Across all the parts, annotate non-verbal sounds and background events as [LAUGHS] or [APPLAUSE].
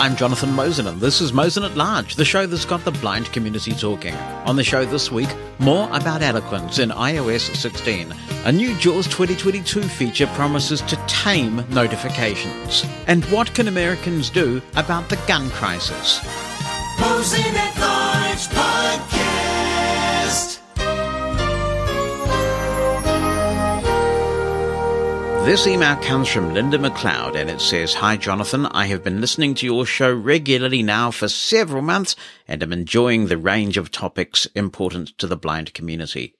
I'm Jonathan Mosen, and this is Mosen at Large, the show that's got the blind community talking. On the show this week, more about eloquence in iOS 16. A new JAWS 2022 feature promises to tame notifications. And what can Americans do about the gun crisis? Mosen at Large Podcast. This email comes from Linda McLeod and it says, Hi Jonathan, I have been listening to your show regularly now for several months and am enjoying the range of topics important to the blind community.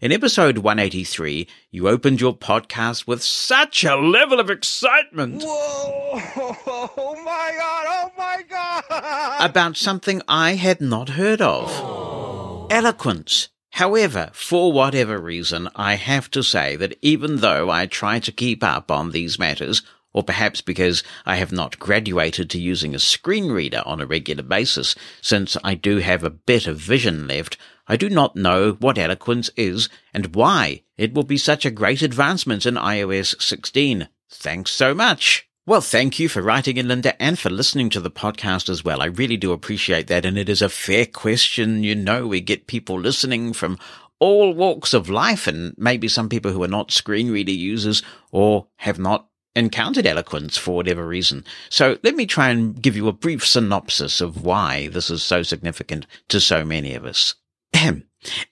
In episode 183, you opened your podcast with such a level of excitement Whoa! [LAUGHS] Oh my god! Oh my god! about something I had not heard of. Eloquence. However, for whatever reason, I have to say that even though I try to keep up on these matters, or perhaps because I have not graduated to using a screen reader on a regular basis, since I do have a bit of vision left, I do not know what eloquence is and why it will be such a great advancement in iOS 16. Thanks so much. Well, thank you for writing in, Linda, and for listening to the podcast as well. I really do appreciate that. And it is a fair question. You know, we get people listening from all walks of life and maybe some people who are not screen reader users or have not encountered eloquence for whatever reason. So let me try and give you a brief synopsis of why this is so significant to so many of us. Ahem.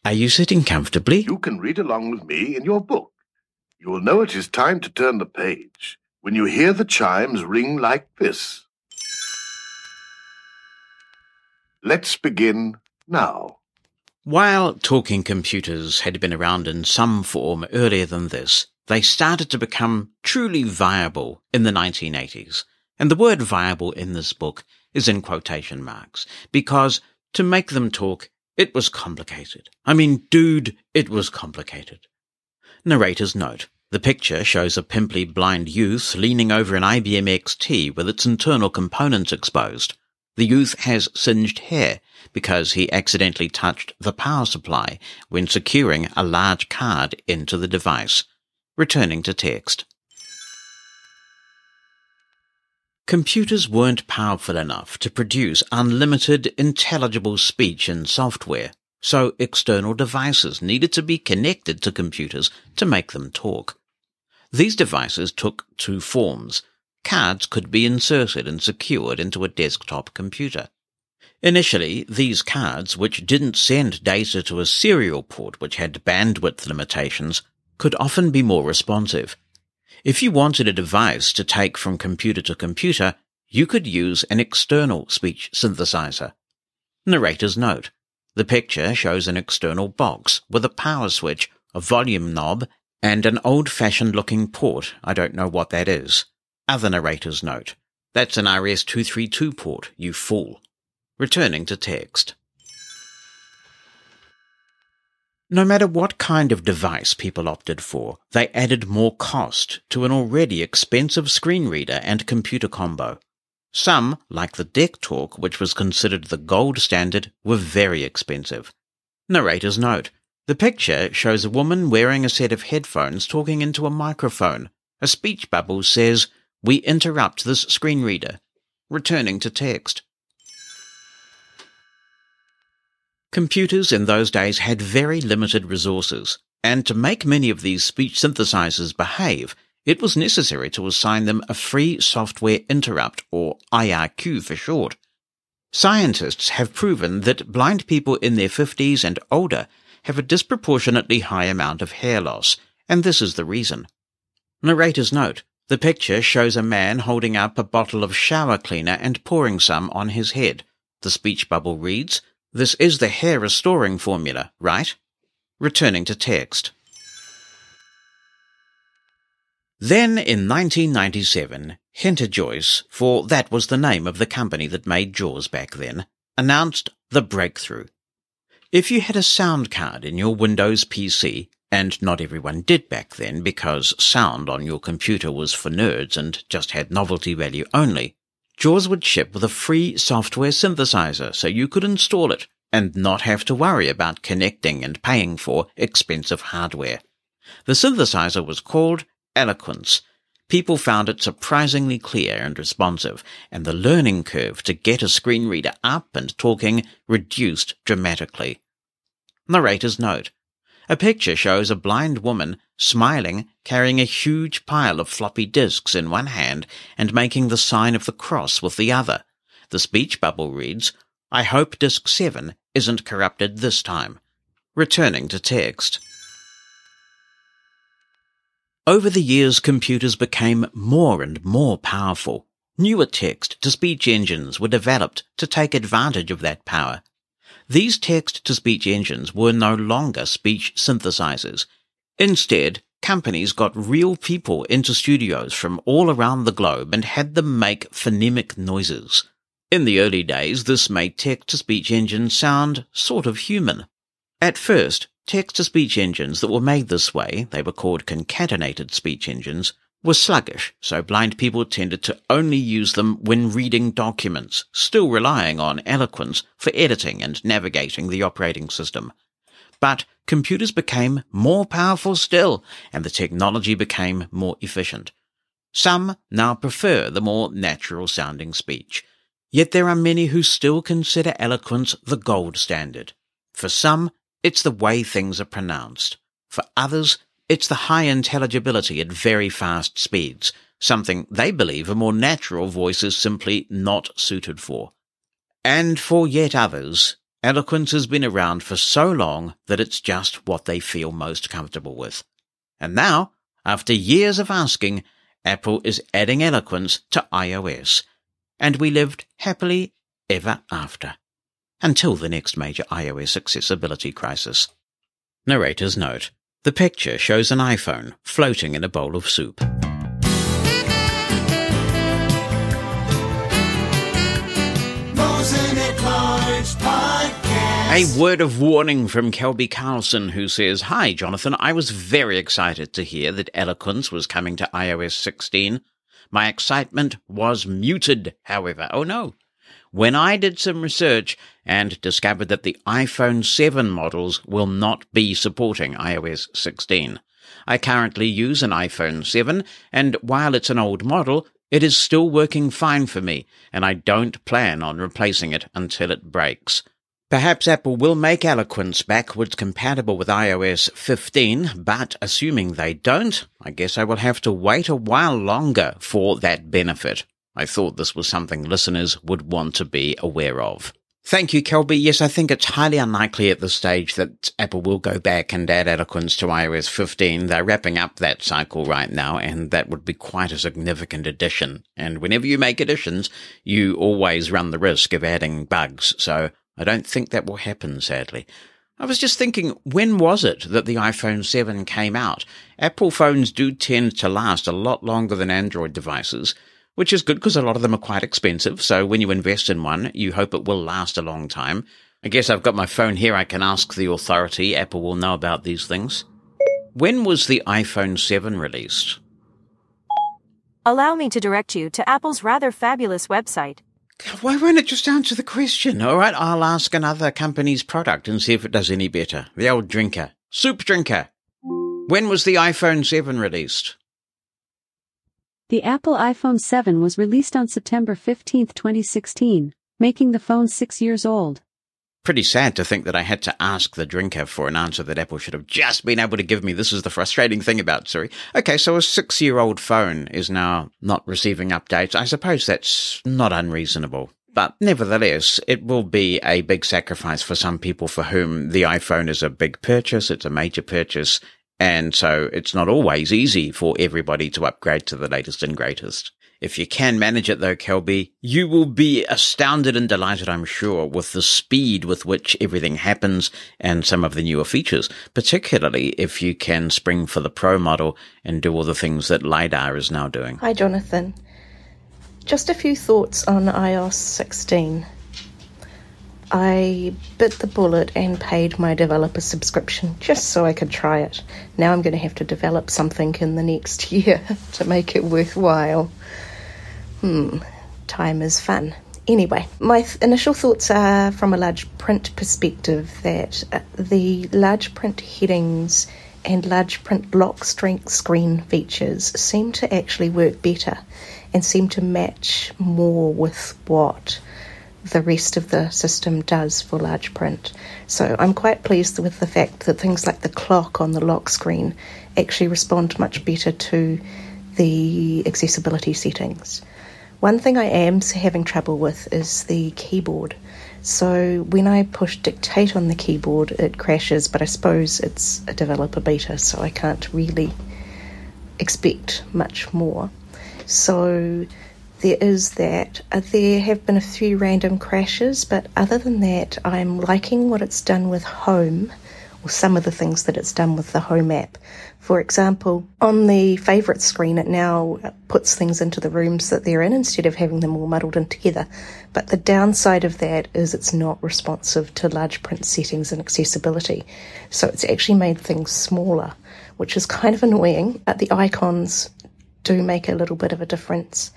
Are you sitting comfortably? You can read along with me in your book. You will know it is time to turn the page when you hear the chimes ring like this. Let's begin now. While talking computers had been around in some form earlier than this, they started to become truly viable in the 1980s. And the word viable in this book is in quotation marks, because to make them talk, it was complicated. I mean, dude, it was complicated. Narrator's note. The picture shows a pimply blind youth leaning over an IBM XT with its internal components exposed. The youth has singed hair because he accidentally touched the power supply when securing a large card into the device. Returning to text. Computers weren't powerful enough to produce unlimited intelligible speech in software, so external devices needed to be connected to computers to make them talk. These devices took two forms. Cards could be inserted and secured into a desktop computer. Initially, these cards, which didn't send data to a serial port which had bandwidth limitations, could often be more responsive. If you wanted a device to take from computer to computer, you could use an external speech synthesizer. Narrator's note. The picture shows an external box with a power switch, a volume knob, and an old-fashioned looking port. I don't know what that is. Other narrator's note. That's an RS-232 port, you fool. Returning to text. No matter what kind of device people opted for, they added more cost to an already expensive screen reader and computer combo. Some, like the DecTalk, which was considered the gold standard, were very expensive. Narrator's note. The picture shows a woman wearing a set of headphones talking into a microphone. A speech bubble says, We interrupt this screen reader. Returning to text. Computers in those days had very limited resources, and to make many of these speech synthesizers behave, it was necessary to assign them a free software interrupt, or IRQ for short. Scientists have proven that blind people in their 50s and older have a disproportionately high amount of hair loss, and this is the reason. Narrator's note. The picture shows a man holding up a bottle of shower cleaner and pouring some on his head. The speech bubble reads, This is the hair restoring formula, right? Returning to text. Then in 1997, Henter-Joyce, for that was the name of the company that made JAWS back then, announced the breakthrough. If you had a sound card in your Windows PC, and not everyone did back then because sound on your computer was for nerds and just had novelty value only, JAWS would ship with a free software synthesizer so you could install it and not have to worry about connecting and paying for expensive hardware. The synthesizer was called Eloquence. people found it surprisingly clear and responsive, and the learning curve to get a screen reader up and talking reduced dramatically. Narrator's note. A picture shows a blind woman smiling, carrying a huge pile of floppy disks in one hand and making the sign of the cross with the other. The speech bubble reads, I hope disk 7 isn't corrupted this time. Returning to text. Over the years, computers became more and more powerful. Newer text to speech engines were developed to take advantage of that power. These text to speech engines were no longer speech synthesizers. Instead, companies got real people into studios from all around the globe and had them make phonemic noises. In the early days, this made text to speech engines sound sort of human. At first, Text-to-speech engines that were made this way, they were called concatenated speech engines, were sluggish, so blind people tended to only use them when reading documents, still relying on eloquence for editing and navigating the operating system. But computers became more powerful still, and the technology became more efficient. Some now prefer the more natural sounding speech. Yet there are many who still consider eloquence the gold standard. For some, it's the way things are pronounced. For others, it's the high intelligibility at very fast speeds, something they believe a more natural voice is simply not suited for. And for yet others, eloquence has been around for so long that it's just what they feel most comfortable with. And now, after years of asking, Apple is adding eloquence to iOS. And we lived happily ever after until the next major iOS accessibility crisis. Narrator's note. The picture shows an iPhone floating in a bowl of soup. A word of warning from Kelby Carlson, who says, Hi, Jonathan. I was very excited to hear that Eloquence was coming to iOS 16. My excitement was muted, however. Oh no. When I did some research and discovered that the iPhone 7 models will not be supporting iOS 16. I currently use an iPhone 7, and while it's an old model, it is still working fine for me, and I don't plan on replacing it until it breaks. Perhaps Apple will make Eloquence backwards compatible with iOS 15, but assuming they don't, I guess I will have to wait a while longer for that benefit. I thought this was something listeners would want to be aware of. Thank you, Kelby. Yes, I think it's highly unlikely at this stage that Apple will go back and add Eloquence to iOS 15. They're wrapping up that cycle right now, and that would be quite a significant addition. And whenever you make additions, you always run the risk of adding bugs. So I don't think that will happen, sadly. I was just thinking, when was it that the iPhone 7 came out? Apple phones do tend to last a lot longer than Android devices which is good because a lot of them are quite expensive. So when you invest in one, you hope it will last a long time. I guess I've got my phone here. I can ask the authority. Apple will know about these things. When was the iPhone 7 released? Allow me to direct you to Apple's rather fabulous website. Why won't it just answer the question? All right, I'll ask another company's product and see if it does any better. The old drinker. Soup drinker. When was the iPhone 7 released? The Apple iPhone 7 was released on September 15, 2016, making the phone six years old. Pretty sad to think that I had to ask the drinker for an answer that Apple should have just been able to give me. This is the frustrating thing about Siri. Okay, so a six year old phone is now not receiving updates. I suppose that's not unreasonable. But nevertheless, it will be a big sacrifice for some people for whom the iPhone is a big purchase. It's a major purchase. And so it's not always easy for everybody to upgrade to the latest and greatest. If you can manage it though, Kelby, you will be astounded and delighted, I'm sure, with the speed with which everything happens and some of the newer features, particularly if you can spring for the Pro model and do all the things that LiDAR is now doing. Hi, Jonathan. Just a few thoughts on iOS 16. I bit the bullet and paid my developer subscription just so I could try it. Now I'm going to have to develop something in the next [LAUGHS] year to make it worthwhile. Hmm, time is fun. Anyway, my th- initial thoughts are from a large print perspective that uh, the large print headings and large print lock strength screen features seem to actually work better and seem to match more with what the rest of the system does for large print. So I'm quite pleased with the fact that things like the clock on the lock screen actually respond much better to the accessibility settings. One thing I am having trouble with is the keyboard. So when I push dictate on the keyboard, it crashes, but I suppose it's a developer beta, so I can't really expect much more. So there is that. Uh, there have been a few random crashes, but other than that, I'm liking what it's done with Home, or some of the things that it's done with the Home app. For example, on the favourite screen, it now puts things into the rooms that they're in instead of having them all muddled in together. But the downside of that is it's not responsive to large print settings and accessibility. So it's actually made things smaller, which is kind of annoying. But the icons do make a little bit of a difference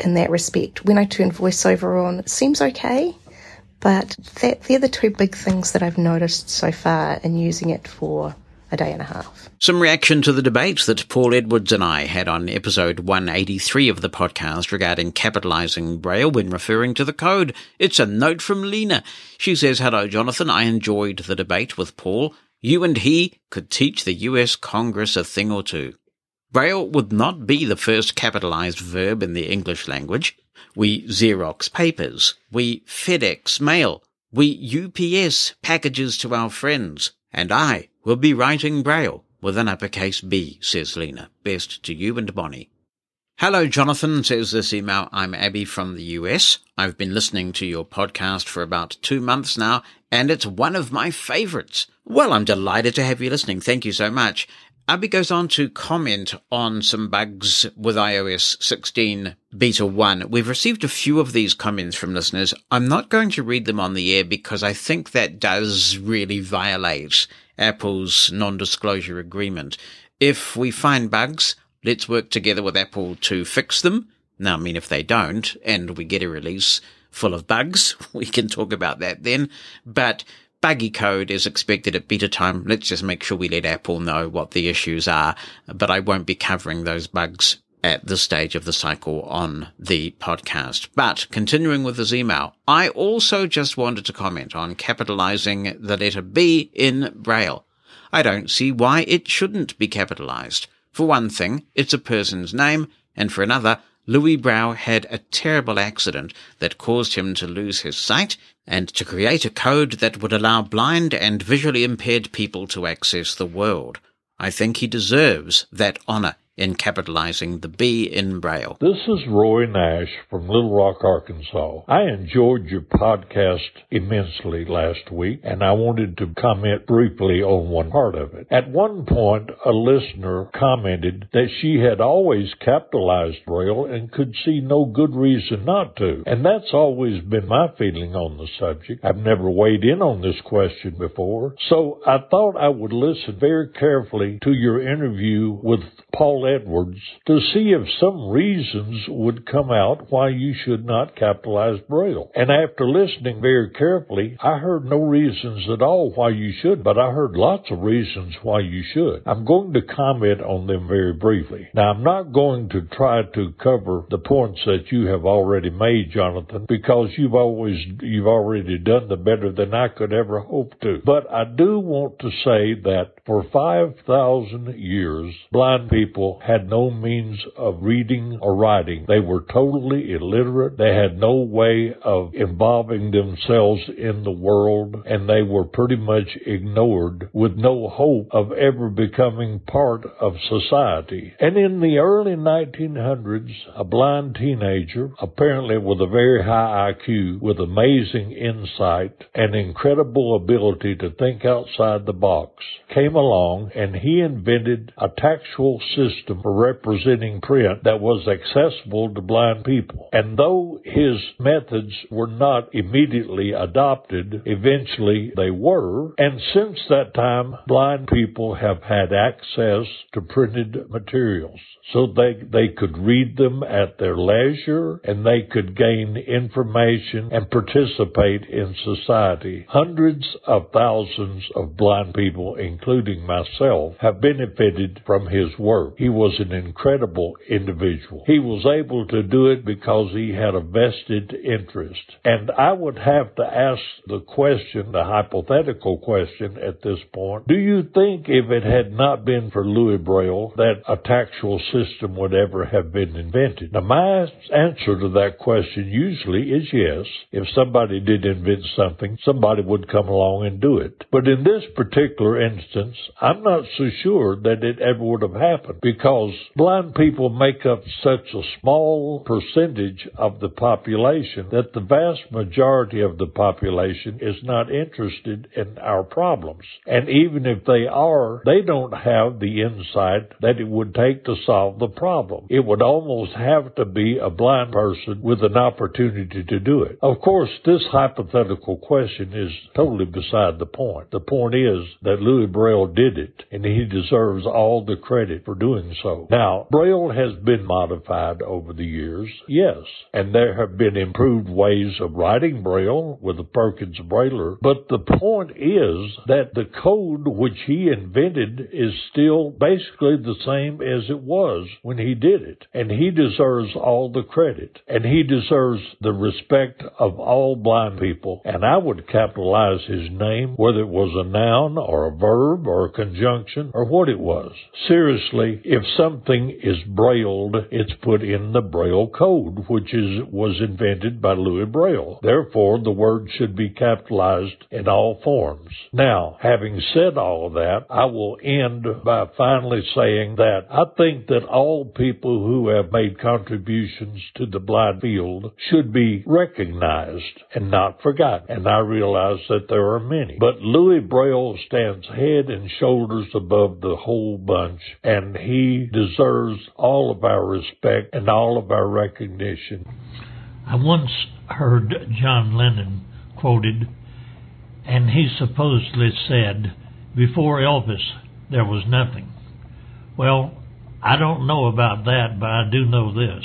in that respect. When I turn voiceover on, it seems okay. But that, they're the two big things that I've noticed so far in using it for a day and a half. Some reaction to the debate that Paul Edwards and I had on episode 183 of the podcast regarding capitalizing Braille when referring to the code. It's a note from Lena. She says, Hello, Jonathan. I enjoyed the debate with Paul. You and he could teach the US Congress a thing or two. Braille would not be the first capitalized verb in the English language. We Xerox papers. We FedEx mail. We UPS packages to our friends. And I will be writing Braille with an uppercase B, says Lena. Best to you and Bonnie. Hello, Jonathan, says this email. I'm Abby from the US. I've been listening to your podcast for about two months now, and it's one of my favorites. Well, I'm delighted to have you listening. Thank you so much. Abby goes on to comment on some bugs with iOS 16 beta 1. We've received a few of these comments from listeners. I'm not going to read them on the air because I think that does really violate Apple's non-disclosure agreement. If we find bugs, let's work together with Apple to fix them. Now, I mean, if they don't and we get a release full of bugs, [LAUGHS] we can talk about that then. But buggy code is expected at beta time. Let's just make sure we let Apple know what the issues are, but I won't be covering those bugs at this stage of the cycle on the podcast. But continuing with this email, I also just wanted to comment on capitalizing the letter B in Braille. I don't see why it shouldn't be capitalized. For one thing, it's a person's name, and for another, Louis Braille had a terrible accident that caused him to lose his sight and to create a code that would allow blind and visually impaired people to access the world. I think he deserves that honor in capitalizing the B in Braille. This is Roy Nash from Little Rock, Arkansas. I enjoyed your podcast immensely last week, and I wanted to comment briefly on one part of it. At one point, a listener commented that she had always capitalized Braille and could see no good reason not to. And that's always been my feeling on the subject. I've never weighed in on this question before, so I thought I would listen very carefully to your interview with Paul Edwards to see if some reasons would come out why you should not capitalize Braille. And after listening very carefully, I heard no reasons at all why you should, but I heard lots of reasons why you should. I'm going to comment on them very briefly. Now, I'm not going to try to cover the points that you have already made, Jonathan, because you've always, you've already done the better than I could ever hope to. But I do want to say that for 5,000 years, blind people had no means of reading or writing. They were totally illiterate. They had no way of involving themselves in the world, and they were pretty much ignored with no hope of ever becoming part of society. And in the early 1900s, a blind teenager, apparently with a very high IQ, with amazing insight and incredible ability to think outside the box, came along and he invented a tactual system system for representing print that was accessible to blind people. And though his methods were not immediately adopted, eventually they were. And since that time, blind people have had access to printed materials so they, they could read them at their leisure and they could gain information and participate in society. Hundreds of thousands of blind people, including myself, have benefited from his work. He was an incredible individual. He was able to do it because he had a vested interest. And I would have to ask the question, the hypothetical question at this point, do you think if it had not been for Louis Braille that a tactual system would ever have been invented? Now my answer to that question usually is yes. If somebody did invent something, somebody would come along and do it. But in this particular instance, I'm not so sure that it ever would have happened because blind people make up such a small percentage of the population that the vast majority of the population is not interested in our problems. And even if they are, they don't have the insight that it would take to solve the problem. It would almost have to be a blind person with an opportunity to do it. Of course, this hypothetical question is totally beside the point. The point is that Louis Braille did it, and he deserves all the credit for doing so. Now, Braille has been modified over the years, yes, and there have been improved ways of writing Braille with the Perkins Brailler, but the point is that the code which he invented is still basically the same as it was when he did it, and he deserves all the credit, and he deserves the respect of all blind people, and I would capitalize his name, whether it was a noun or a verb or a conjunction or what it was. Seriously, if something is brailled, it's put in the Braille code, which is, was invented by Louis Braille. Therefore, the word should be capitalized in all forms. Now, having said all of that, I will end by finally saying that I think that all people who have made contributions to the blind field should be recognized and not forgotten. And I realize that there are many. But Louis Braille stands head and shoulders above the whole bunch, and he deserves all of our respect and all of our recognition. I once heard John Lennon quoted, and he supposedly said, Before Elvis, there was nothing. Well, I don't know about that, but I do know this.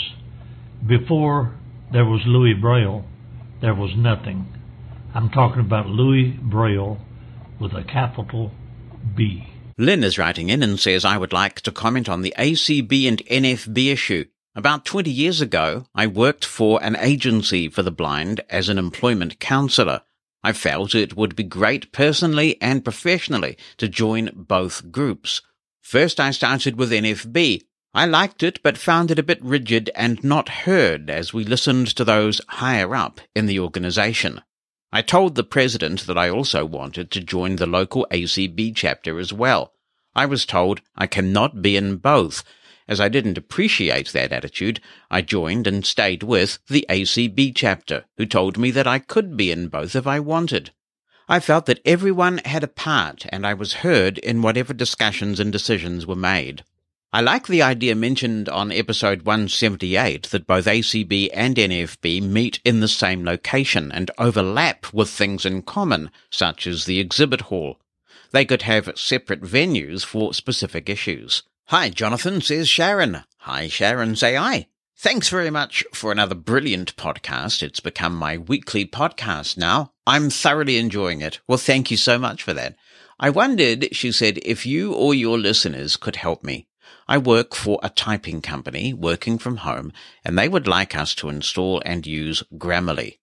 Before there was Louis Braille, there was nothing. I'm talking about Louis Braille with a capital B. Lynn is writing in and says, I would like to comment on the ACB and NFB issue. About 20 years ago, I worked for an agency for the blind as an employment counselor. I felt it would be great personally and professionally to join both groups. First, I started with NFB. I liked it, but found it a bit rigid and not heard as we listened to those higher up in the organization. I told the president that I also wanted to join the local ACB chapter as well. I was told I cannot be in both. As I didn't appreciate that attitude, I joined and stayed with the ACB chapter, who told me that I could be in both if I wanted. I felt that everyone had a part and I was heard in whatever discussions and decisions were made. I like the idea mentioned on episode 178 that both ACB and NFB meet in the same location and overlap with things in common, such as the exhibit hall. They could have separate venues for specific issues. Hi, Jonathan, says Sharon. Hi, Sharon, say I. Thanks very much for another brilliant podcast. It's become my weekly podcast now. I'm thoroughly enjoying it. Well, thank you so much for that. I wondered, she said, if you or your listeners could help me. I work for a typing company working from home and they would like us to install and use Grammarly.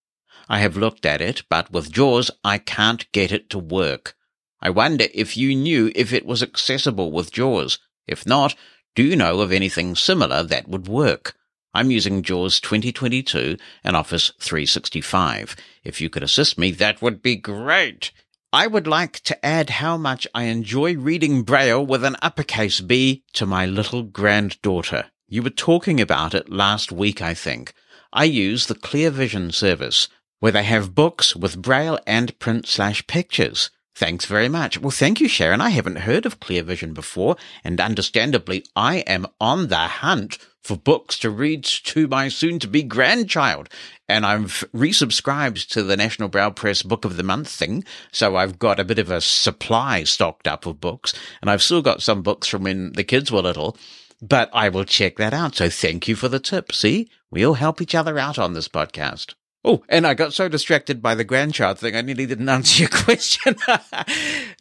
I have looked at it, but with JAWS, I can't get it to work. I wonder if you knew if it was accessible with JAWS. If not, do you know of anything similar that would work? I'm using JAWS 2022 and Office 365. If you could assist me, that would be great. I would like to add how much I enjoy reading Braille with an uppercase B to my little granddaughter. You were talking about it last week, I think. I use the Clear Vision service, where they have books with Braille and print slash pictures. Thanks very much. Well, thank you, Sharon. I haven't heard of Clear Vision before, and understandably, I am on the hunt for books to read to my soon to be grandchild. And I've resubscribed to the National Braille Press Book of the Month thing. So I've got a bit of a supply stocked up of books and I've still got some books from when the kids were little, but I will check that out. So thank you for the tip. See, we all help each other out on this podcast. Oh, and I got so distracted by the grandchild thing, I nearly didn't [LAUGHS] answer your question. [LAUGHS]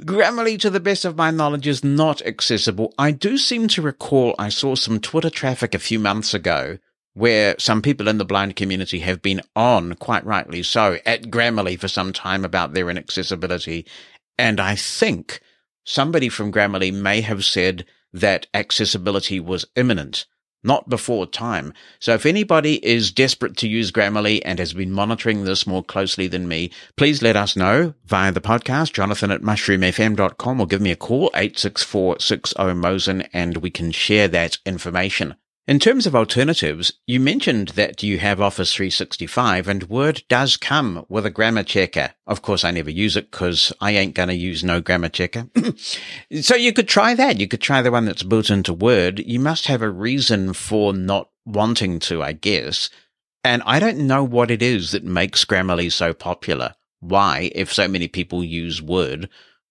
Grammarly, to the best of my knowledge, is not accessible. I do seem to recall I saw some Twitter traffic a few months ago where some people in the blind community have been on, quite rightly so, at Grammarly for some time about their inaccessibility. And I think somebody from Grammarly may have said that accessibility was imminent not before time. So if anybody is desperate to use Grammarly and has been monitoring this more closely than me, please let us know via the podcast, jonathan at mushroomfm.com or give me a call, 864-60-MOSEN, and we can share that information. In terms of alternatives, you mentioned that you have Office 365 and Word does come with a grammar checker. Of course, I never use it because I ain't going to use no grammar checker. [CLEARS THROAT] so you could try that. You could try the one that's built into Word. You must have a reason for not wanting to, I guess. And I don't know what it is that makes Grammarly so popular. Why, if so many people use Word,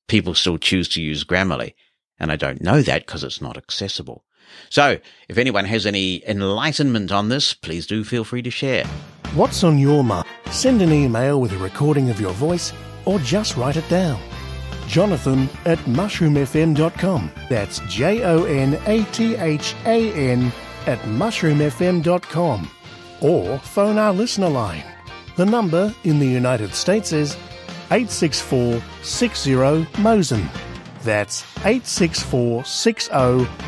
people still choose to use Grammarly. And I don't know that because it's not accessible. So, if anyone has any enlightenment on this, please do feel free to share. What's on your mind? Send an email with a recording of your voice or just write it down. Jonathan at mushroomfm.com. That's J O N A T H A N at mushroomfm.com. Or phone our listener line. The number in the United States is 864 60 Mosen. That's 864 60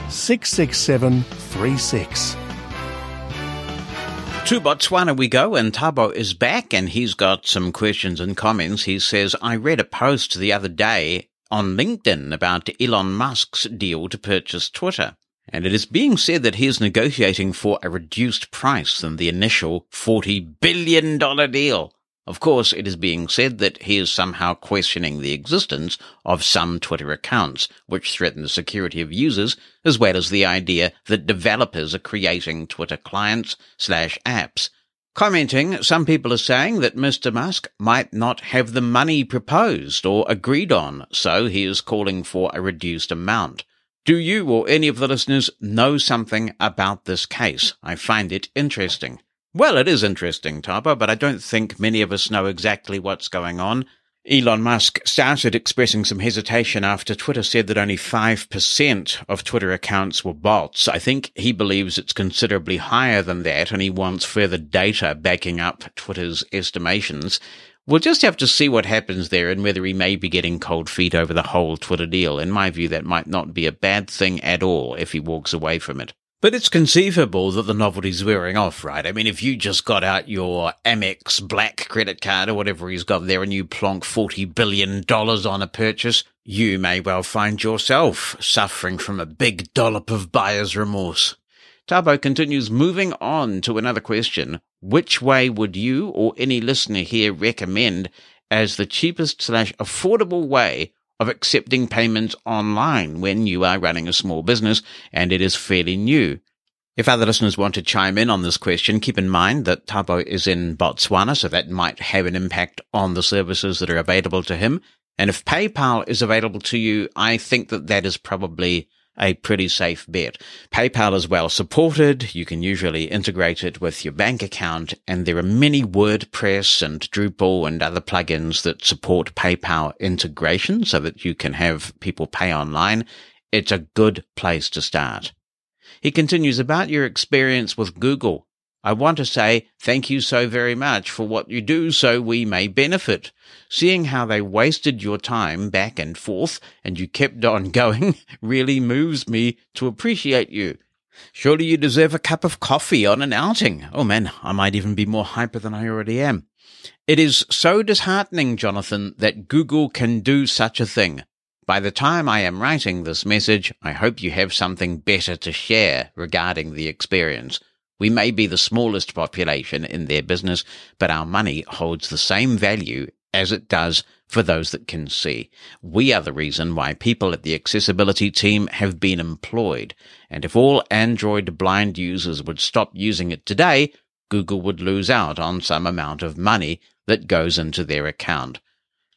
667 36. To Botswana we go, and Tabo is back, and he's got some questions and comments. He says, I read a post the other day on LinkedIn about Elon Musk's deal to purchase Twitter. And it is being said that he is negotiating for a reduced price than the initial $40 billion deal. Of course, it is being said that he is somehow questioning the existence of some Twitter accounts, which threaten the security of users, as well as the idea that developers are creating Twitter clients slash apps. Commenting, some people are saying that Mr. Musk might not have the money proposed or agreed on, so he is calling for a reduced amount. Do you or any of the listeners know something about this case? I find it interesting. Well, it is interesting, Tabo, but I don't think many of us know exactly what's going on. Elon Musk started expressing some hesitation after Twitter said that only 5% of Twitter accounts were bots. I think he believes it's considerably higher than that, and he wants further data backing up Twitter's estimations. We'll just have to see what happens there and whether he may be getting cold feet over the whole Twitter deal. In my view, that might not be a bad thing at all if he walks away from it. But it's conceivable that the novelty's wearing off, right? I mean, if you just got out your Amex Black credit card or whatever he's got there and you plonk $40 billion on a purchase, you may well find yourself suffering from a big dollop of buyer's remorse. Tabo continues moving on to another question. Which way would you or any listener here recommend as the cheapest slash affordable way of accepting payments online when you are running a small business and it is fairly new. If other listeners want to chime in on this question, keep in mind that Tabo is in Botswana, so that might have an impact on the services that are available to him. And if PayPal is available to you, I think that that is probably a pretty safe bet. PayPal is well supported. You can usually integrate it with your bank account and there are many WordPress and Drupal and other plugins that support PayPal integration so that you can have people pay online. It's a good place to start. He continues about your experience with Google. I want to say thank you so very much for what you do so we may benefit. Seeing how they wasted your time back and forth and you kept on [LAUGHS] going really moves me to appreciate you. Surely you deserve a cup of coffee on an outing. Oh man, I might even be more hyper than I already am. It is so disheartening, Jonathan, that Google can do such a thing. By the time I am writing this message, I hope you have something better to share regarding the experience. We may be the smallest population in their business, but our money holds the same value as it does for those that can see. We are the reason why people at the accessibility team have been employed. And if all Android blind users would stop using it today, Google would lose out on some amount of money that goes into their account.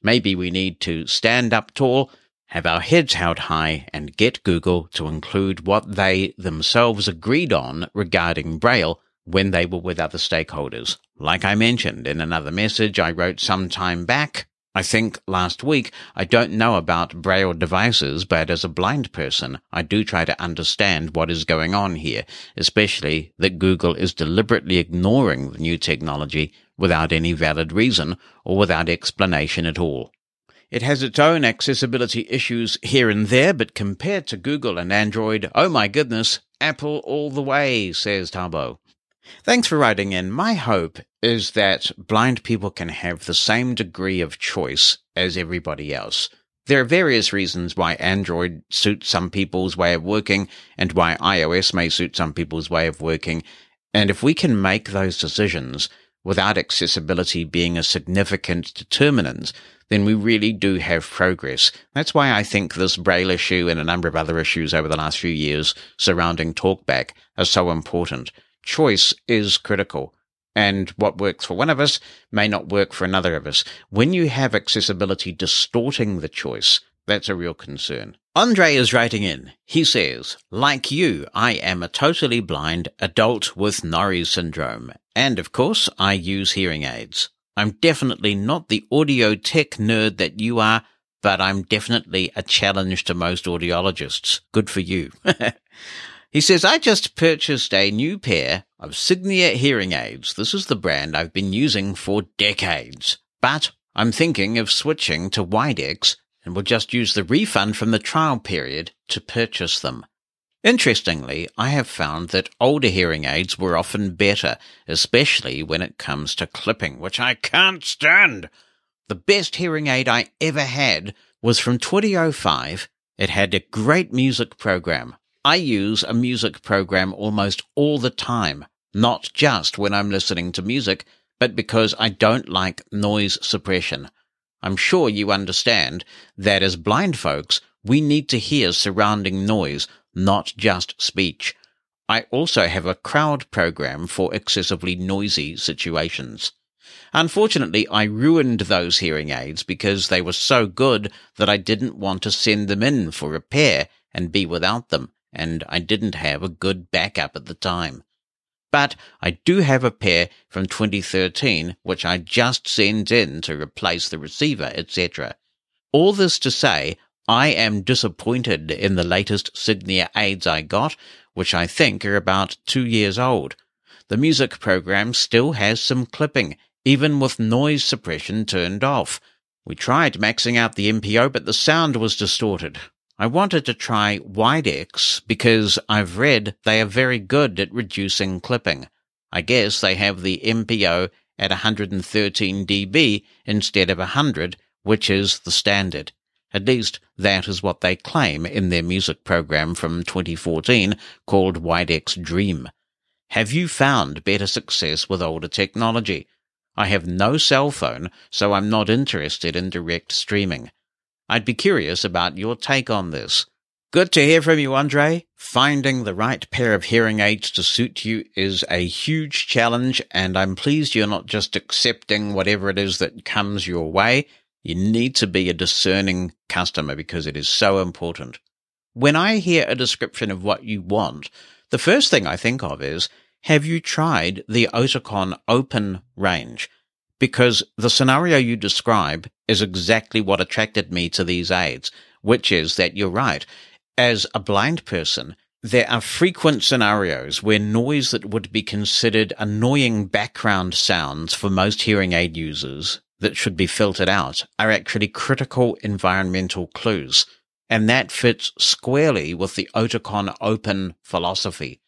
Maybe we need to stand up tall have our heads held high and get Google to include what they themselves agreed on regarding Braille when they were with other stakeholders. Like I mentioned in another message I wrote some time back, I think last week, I don't know about braille devices, but as a blind person, I do try to understand what is going on here, especially that Google is deliberately ignoring the new technology without any valid reason or without explanation at all. It has its own accessibility issues here and there, but compared to Google and Android, oh my goodness, Apple all the way, says Tabo. Thanks for writing in. My hope is that blind people can have the same degree of choice as everybody else. There are various reasons why Android suits some people's way of working and why iOS may suit some people's way of working. And if we can make those decisions without accessibility being a significant determinant, then we really do have progress. That's why I think this Braille issue and a number of other issues over the last few years surrounding TalkBack are so important. Choice is critical. And what works for one of us may not work for another of us. When you have accessibility distorting the choice, that's a real concern. Andre is writing in. He says, like you, I am a totally blind adult with Norrie syndrome. And of course, I use hearing aids. I'm definitely not the audio tech nerd that you are, but I'm definitely a challenge to most audiologists. Good for you. [LAUGHS] he says, I just purchased a new pair of Signia hearing aids. This is the brand I've been using for decades. But I'm thinking of switching to Widex and will just use the refund from the trial period to purchase them. Interestingly, I have found that older hearing aids were often better, especially when it comes to clipping, which I can't stand. The best hearing aid I ever had was from 2005. It had a great music program. I use a music program almost all the time, not just when I'm listening to music, but because I don't like noise suppression. I'm sure you understand that as blind folks, we need to hear surrounding noise not just speech. I also have a crowd program for excessively noisy situations. Unfortunately, I ruined those hearing aids because they were so good that I didn't want to send them in for repair and be without them, and I didn't have a good backup at the time. But I do have a pair from 2013 which I just sent in to replace the receiver, etc. All this to say, I am disappointed in the latest Signia aids I got, which I think are about two years old. The music program still has some clipping, even with noise suppression turned off. We tried maxing out the MPO, but the sound was distorted. I wanted to try Widex because I've read they are very good at reducing clipping. I guess they have the MPO at 113 dB instead of 100, which is the standard. At least that is what they claim in their music program from 2014 called Widex Dream. Have you found better success with older technology? I have no cell phone, so I'm not interested in direct streaming. I'd be curious about your take on this. Good to hear from you, Andre. Finding the right pair of hearing aids to suit you is a huge challenge, and I'm pleased you're not just accepting whatever it is that comes your way. You need to be a discerning customer because it is so important. When I hear a description of what you want, the first thing I think of is, have you tried the Oticon Open range? Because the scenario you describe is exactly what attracted me to these aids, which is that you're right. As a blind person, there are frequent scenarios where noise that would be considered annoying background sounds for most hearing aid users that should be filtered out are actually critical environmental clues. And that fits squarely with the Oticon open philosophy.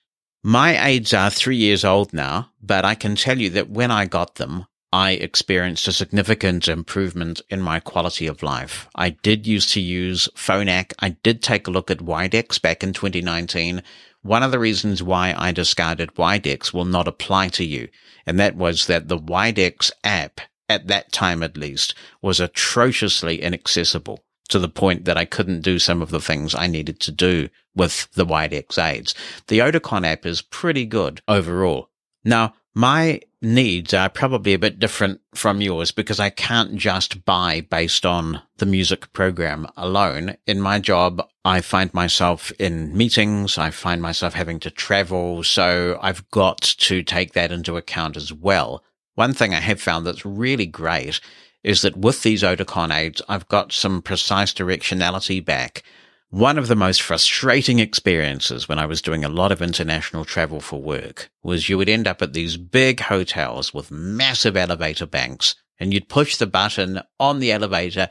My aids are three years old now, but I can tell you that when I got them, I experienced a significant improvement in my quality of life. I did used to use Phonak. I did take a look at Widex back in 2019. One of the reasons why I discarded Widex will not apply to you, and that was that the Widex app at that time at least, was atrociously inaccessible to the point that I couldn't do some of the things I needed to do with the Widex aids. The Oticon app is pretty good overall. Now, my needs are probably a bit different from yours because I can't just buy based on the music program alone. In my job, I find myself in meetings. I find myself having to travel. So I've got to take that into account as well. One thing I have found that's really great is that with these Oticon aids, I've got some precise directionality back. One of the most frustrating experiences when I was doing a lot of international travel for work was you would end up at these big hotels with massive elevator banks and you'd push the button on the elevator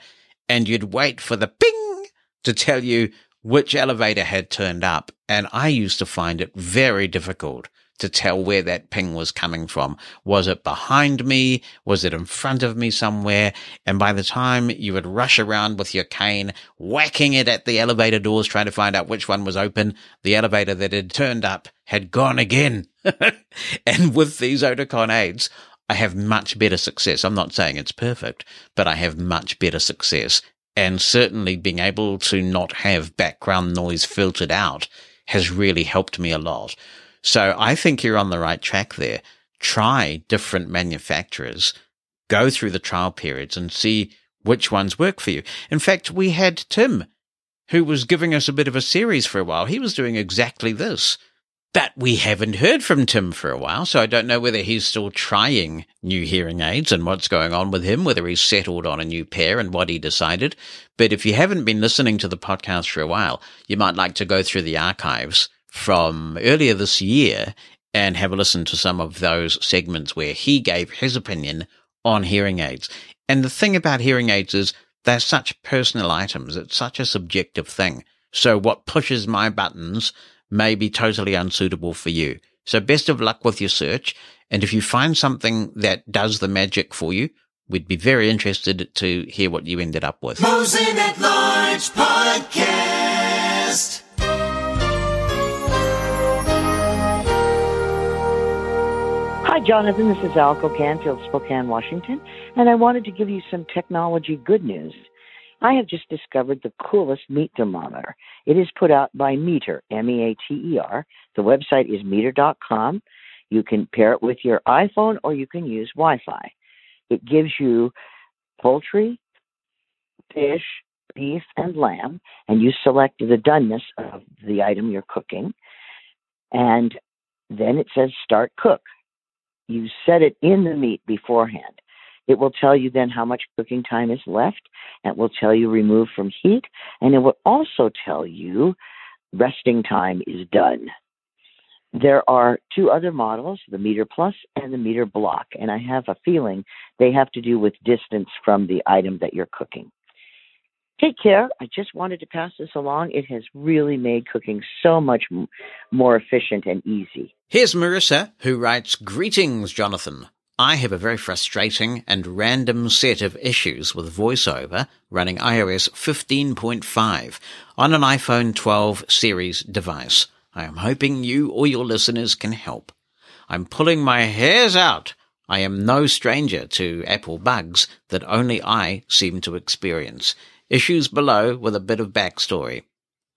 and you'd wait for the ping to tell you which elevator had turned up. And I used to find it very difficult to tell where that ping was coming from. Was it behind me? Was it in front of me somewhere? And by the time you would rush around with your cane, whacking it at the elevator doors, trying to find out which one was open, the elevator that had turned up had gone again. [LAUGHS] and with these Oticon aids, I have much better success. I'm not saying it's perfect, but I have much better success and certainly being able to not have background noise filtered out has really helped me a lot. So I think you're on the right track there. Try different manufacturers, go through the trial periods and see which ones work for you. In fact, we had Tim, who was giving us a bit of a series for a while. He was doing exactly this. But we haven't heard from Tim for a while, so I don't know whether he's still trying new hearing aids and what's going on with him, whether he's settled on a new pair and what he decided. But if you haven't been listening to the podcast for a while, you might like to go through the archives from earlier this year and have a listen to some of those segments where he gave his opinion on hearing aids. And the thing about hearing aids is they're such personal items. It's such a subjective thing. So what pushes my buttons may be totally unsuitable for you. So best of luck with your search. And if you find something that does the magic for you, we'd be very interested to hear what you ended up with. Mosen at Large Podcast. Hi, Jonathan. This is Alco Canfield, Spokane, Washington, and I wanted to give you some technology good news. I have just discovered the coolest meat thermometer. It is put out by Meater, M-E-A-T-E-R. The website is meater.com. You can pair it with your iPhone or you can use Wi-Fi. It gives you poultry, fish, beef, and lamb, and you select the doneness of the item you're cooking. And then it says start cook. You set it in the meat beforehand. It will tell you then how much cooking time is left. It will tell you remove from heat. And it will also tell you resting time is done. There are two other models, the Meater Plus and the Meater Block, and I have a feeling they have to do with distance from the item that you're cooking. Take care. I just wanted to pass this along. It has really made cooking so much more efficient and easy. Here's Marissa, who writes, Greetings, Jonathan. I have a very frustrating and random set of issues with VoiceOver running iOS 15.5 on an iPhone 12 series device. I am hoping you or your listeners can help. I'm pulling my hairs out. I am no stranger to Apple bugs that only I seem to experience. Issues below with a bit of backstory.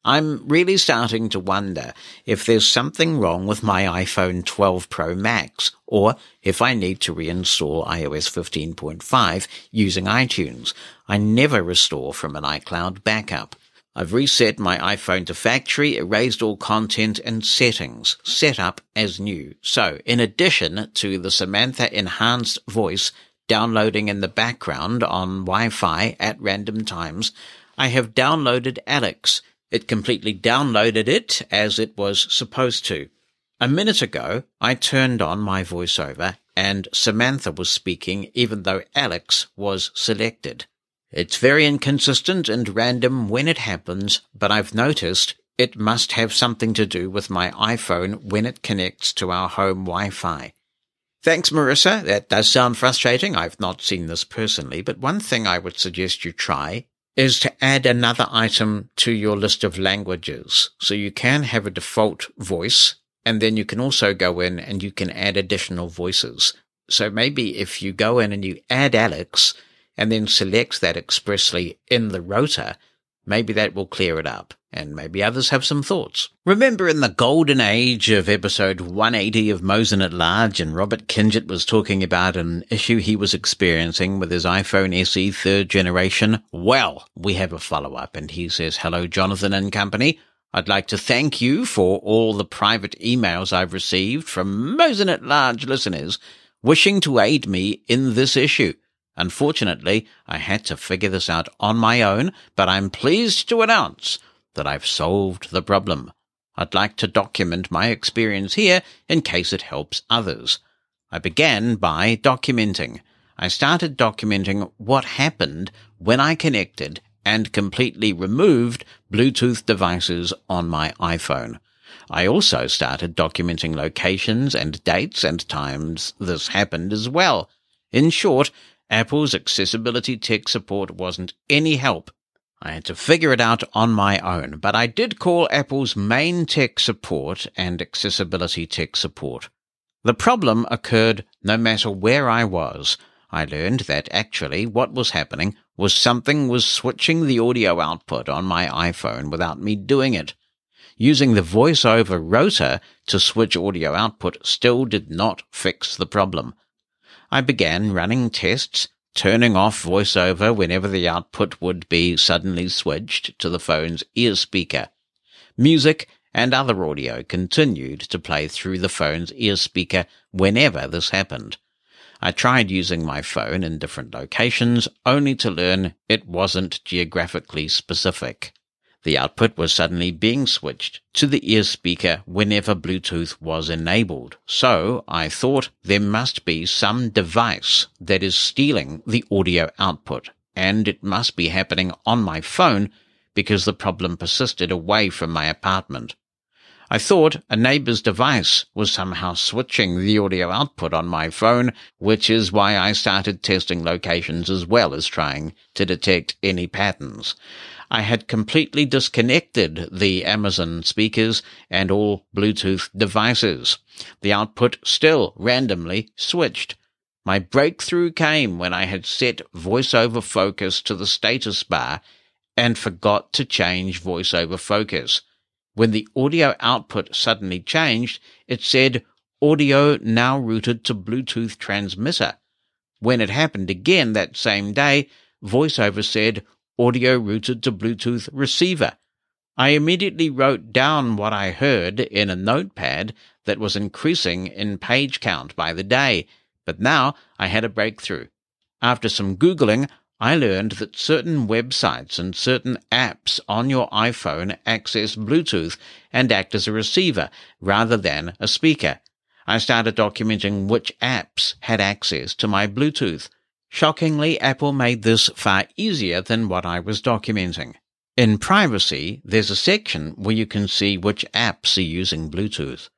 I'm really starting to wonder if there's something wrong with my iPhone 12 Pro Max, or if I need to reinstall iOS 15.5 using iTunes. I never restore from an iCloud backup. I've reset my iPhone to factory, erased all content and settings, set up as new. So, in addition to the Samantha enhanced voice downloading in the background on Wi-Fi at random times, I have downloaded Alex. It completely downloaded it as it was supposed to. A minute ago, I turned on my voiceover and Samantha was speaking even though Alex was selected. It's very inconsistent and random when it happens, but I've noticed it must have something to do with my iPhone when it connects to our home Wi-Fi. Thanks, Marissa. That does sound frustrating. I've not seen this personally, but one thing I would suggest you try is to add another item to your list of languages. So you can have a default voice and then you can also go in and you can add additional voices. So maybe if you go in and you add Alex and then select that expressly in the rotor, Maybe that will clear it up, and maybe others have some thoughts. Remember in the golden age of episode 180 of Mosen at Large, and Robert Kinget was talking about an issue he was experiencing with his iPhone SE third generation? Well, we have a follow up, and he says, Hello, Jonathan and company. I'd like to thank you for all the private emails I've received from Mosen at Large listeners wishing to aid me in this issue. Unfortunately, I had to figure this out on my own, but I'm pleased to announce that I've solved the problem. I'd like to document my experience here in case it helps others. I began by documenting. I started documenting what happened when I connected and completely removed Bluetooth devices on my iPhone. I also started documenting locations and dates and times this happened as well. In short, Apple's accessibility tech support wasn't any help. I had to figure it out on my own, but I did call Apple's main tech support and accessibility tech support. The problem occurred no matter where I was. I learned that actually what was happening was something was switching the audio output on my iPhone without me doing it. Using the voiceover rotor to switch audio output still did not fix the problem. I began running tests, turning off voiceover whenever the output would be suddenly switched to the phone's ear speaker. Music and other audio continued to play through the phone's ear speaker whenever this happened. I tried using my phone in different locations only to learn it wasn't geographically specific. The output was suddenly being switched to the ear speaker whenever Bluetooth was enabled. So I thought there must be some device that is stealing the audio output, and it must be happening on my phone because the problem persisted away from my apartment. I thought a neighbor's device was somehow switching the audio output on my phone, which is why I started testing locations as well as trying to detect any patterns. I had completely disconnected the Amazon speakers and all Bluetooth devices. The output still randomly switched. My breakthrough came when I had set voiceover focus to the status bar and forgot to change voiceover focus. When the audio output suddenly changed, it said audio now routed to Bluetooth transmitter. When it happened again that same day, voiceover said audio routed to Bluetooth receiver. I immediately wrote down what I heard in a notepad that was increasing in page count by the day, but now I had a breakthrough. After some Googling, I learned that certain websites and certain apps on your iPhone access Bluetooth and act as a receiver rather than a speaker. I started documenting which apps had access to my Bluetooth. Shockingly, Apple made this far easier than what I was documenting. In privacy, there's a section where you can see which apps are using Bluetooth.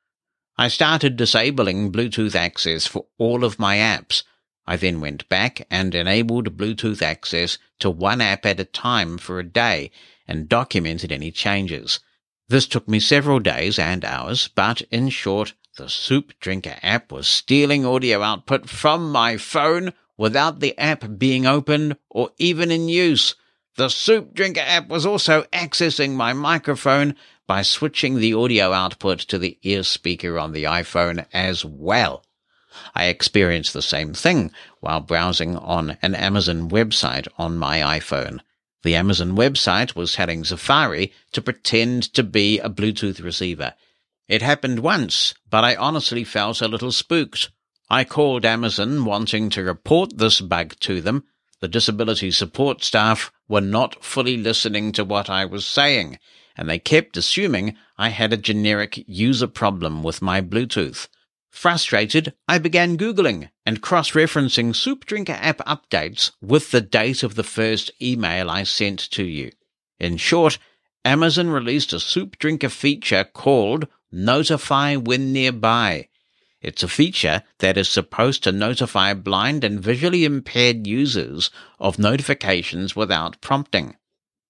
I started disabling Bluetooth access for all of my apps. I then went back and enabled Bluetooth access to one app at a time for a day and documented any changes. This took me several days and hours, but in short, the Soup Drinker app was stealing audio output from my phone without the app being open or even in use. The Soup Drinker app was also accessing my microphone by switching the audio output to the ear speaker on the iPhone as well. I experienced the same thing while browsing on an Amazon website on my iPhone. The Amazon website was telling Safari to pretend to be a Bluetooth receiver. It happened once, but I honestly felt a little spooked. I called Amazon wanting to report this bug to them. The disability support staff were not fully listening to what I was saying, and they kept assuming I had a generic user problem with my Bluetooth. Frustrated, I began Googling and cross-referencing Soup Drinker app updates with the date of the first email I sent to you. In short, Amazon released a Soup Drinker feature called Notify When Nearby. It's a feature that is supposed to notify blind and visually impaired users of notifications without prompting.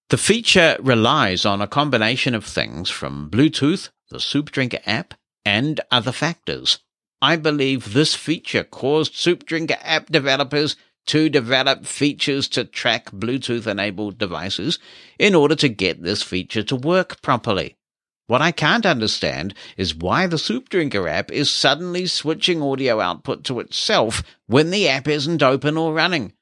The feature relies on a combination of things from Bluetooth, the Soup Drinker app, and other factors. I believe this feature caused Soup Drinker app developers to develop features to track Bluetooth enabled devices in order to get this feature to work properly. What I can't understand is why the Soup Drinker app is suddenly switching audio output to itself when the app isn't open or running.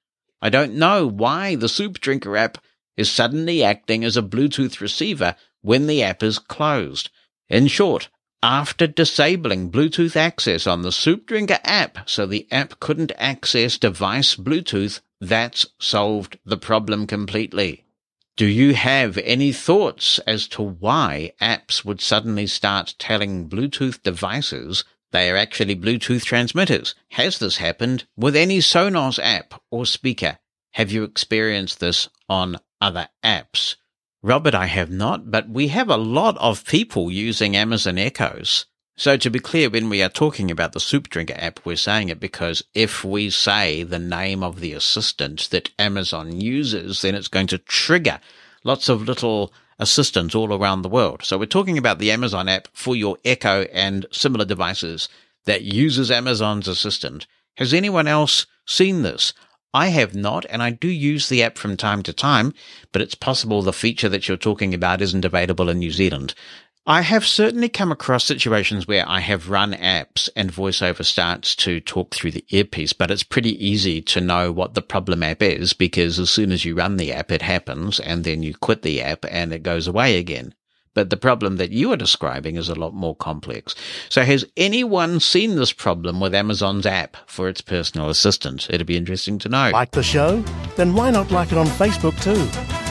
I don't know why the Soup Drinker app is suddenly acting as a Bluetooth receiver when the app is closed. In short, after disabling Bluetooth access on the Soup Drinker app so the app couldn't access device Bluetooth, that's solved the problem completely. Do you have any thoughts as to why apps would suddenly start telling Bluetooth devices they are actually Bluetooth transmitters? Has this happened with any Sonos app or speaker? Have you experienced this on other apps? Robert, I have not, but we have a lot of people using Amazon Echoes. So to be clear, when we are talking about the Soup Drinker app, we're saying it because if we say the name of the assistant that Amazon uses, then it's going to trigger lots of little assistants all around the world. So we're talking about the Amazon app for your Echo and similar devices that uses Amazon's assistant. Has anyone else seen this? I have not, and I do use the app from time to time, but it's possible the feature that you're talking about isn't available in New Zealand. I have certainly come across situations where I have run apps and VoiceOver starts to talk through the earpiece, but it's pretty easy to know what the problem app is because as soon as you run the app, it happens and then you quit the app and it goes away again. But the problem that you are describing is a lot more complex. So has anyone seen this problem with Amazon's app for its personal assistant? It'd be interesting to know. Like the show? Then why not like it on Facebook too?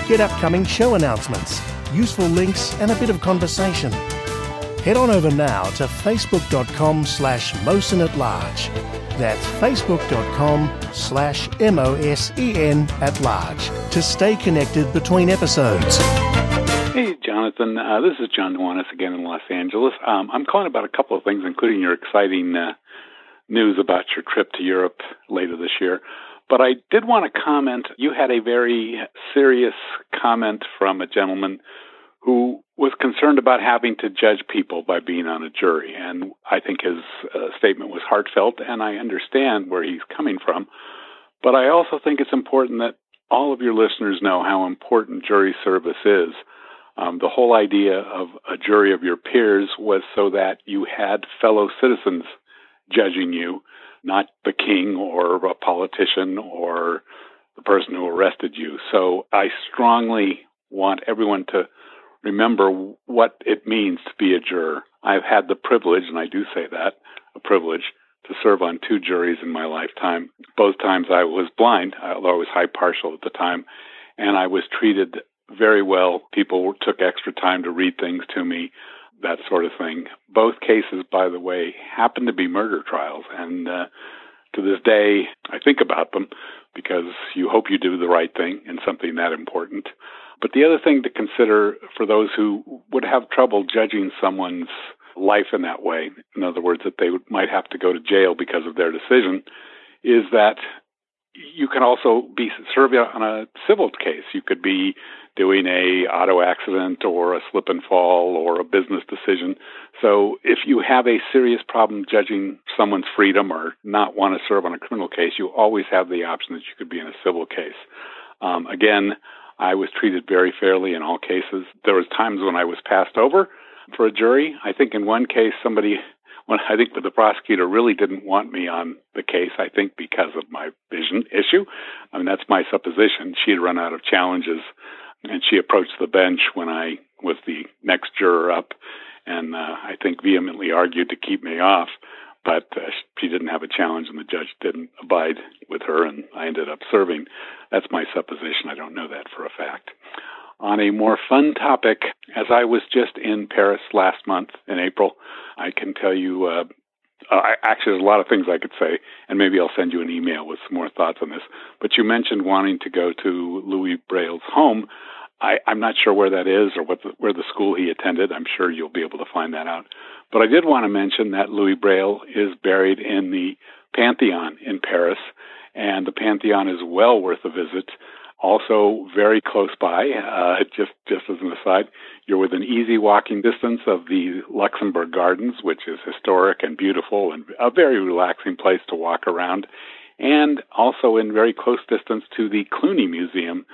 Get upcoming show announcements, useful links, and a bit of conversation. Head on over now to facebook.com slash Mosen at large. That's facebook.com slash M-O-S-E-N at large to stay connected between episodes. Hey, Jonathan. Uh, this is John Nuanis again in Los Angeles. Um, I'm calling about a couple of things, including your exciting uh, news about your trip to Europe later this year. But I did want to comment. You had a very serious comment from a gentleman who was concerned about having to judge people by being on a jury. And I think his uh, statement was heartfelt, and I understand where he's coming from. But I also think it's important that all of your listeners know how important jury service is. Um, the whole idea of a jury of your peers was so that you had fellow citizens judging you, not the king or a politician or the person who arrested you. So I strongly want everyone to remember what it means to be a juror. I've had the privilege, and I do say that, a privilege, to serve on two juries in my lifetime. Both times I was blind, although I was high partial at the time, and I was treated very well. People took extra time to read things to me, that sort of thing. Both cases, by the way, happened to be murder trials, and uh, to this day, I think about them because you hope you do the right thing in something that important. But the other thing to consider for those who would have trouble judging someone's life in that way, in other words, that they might have to go to jail because of their decision, is that you can also be serving on a civil case. You could be doing a auto accident or a slip and fall or a business decision. So if you have a serious problem judging someone's freedom or not want to serve on a criminal case, you always have the option that you could be in a civil case. Um, again, I was treated very fairly in all cases. There was times when I was passed over for a jury. I think in one case somebody [LAUGHS] when I think the prosecutor really didn't want me on the case, I think because of my vision issue. I mean, that's my supposition. She had run out of challenges and she approached the bench when I was the next juror up and uh, I think vehemently argued to keep me off. But uh, she didn't have a challenge, and the judge didn't abide with her, and I ended up serving. That's my supposition. I don't know that for a fact on a more fun topic. As I was just in Paris last month in April, I can tell you. Uh, uh, actually, there's a lot of things I could say, and maybe I'll send you an email with some more thoughts on this. But you mentioned wanting to go to Louis Braille's home. I, I'm not sure where that is or what the, where the school he attended. I'm sure you'll be able to find that out. But I did want to mention that Louis Braille is buried in the Pantheon in Paris, and the Pantheon is well worth a visit also very close by. Uh, just just as an aside, you're within easy walking distance of the Luxembourg Gardens, which is historic and beautiful and a very relaxing place to walk around. and also in very close distance to the Cluny Museum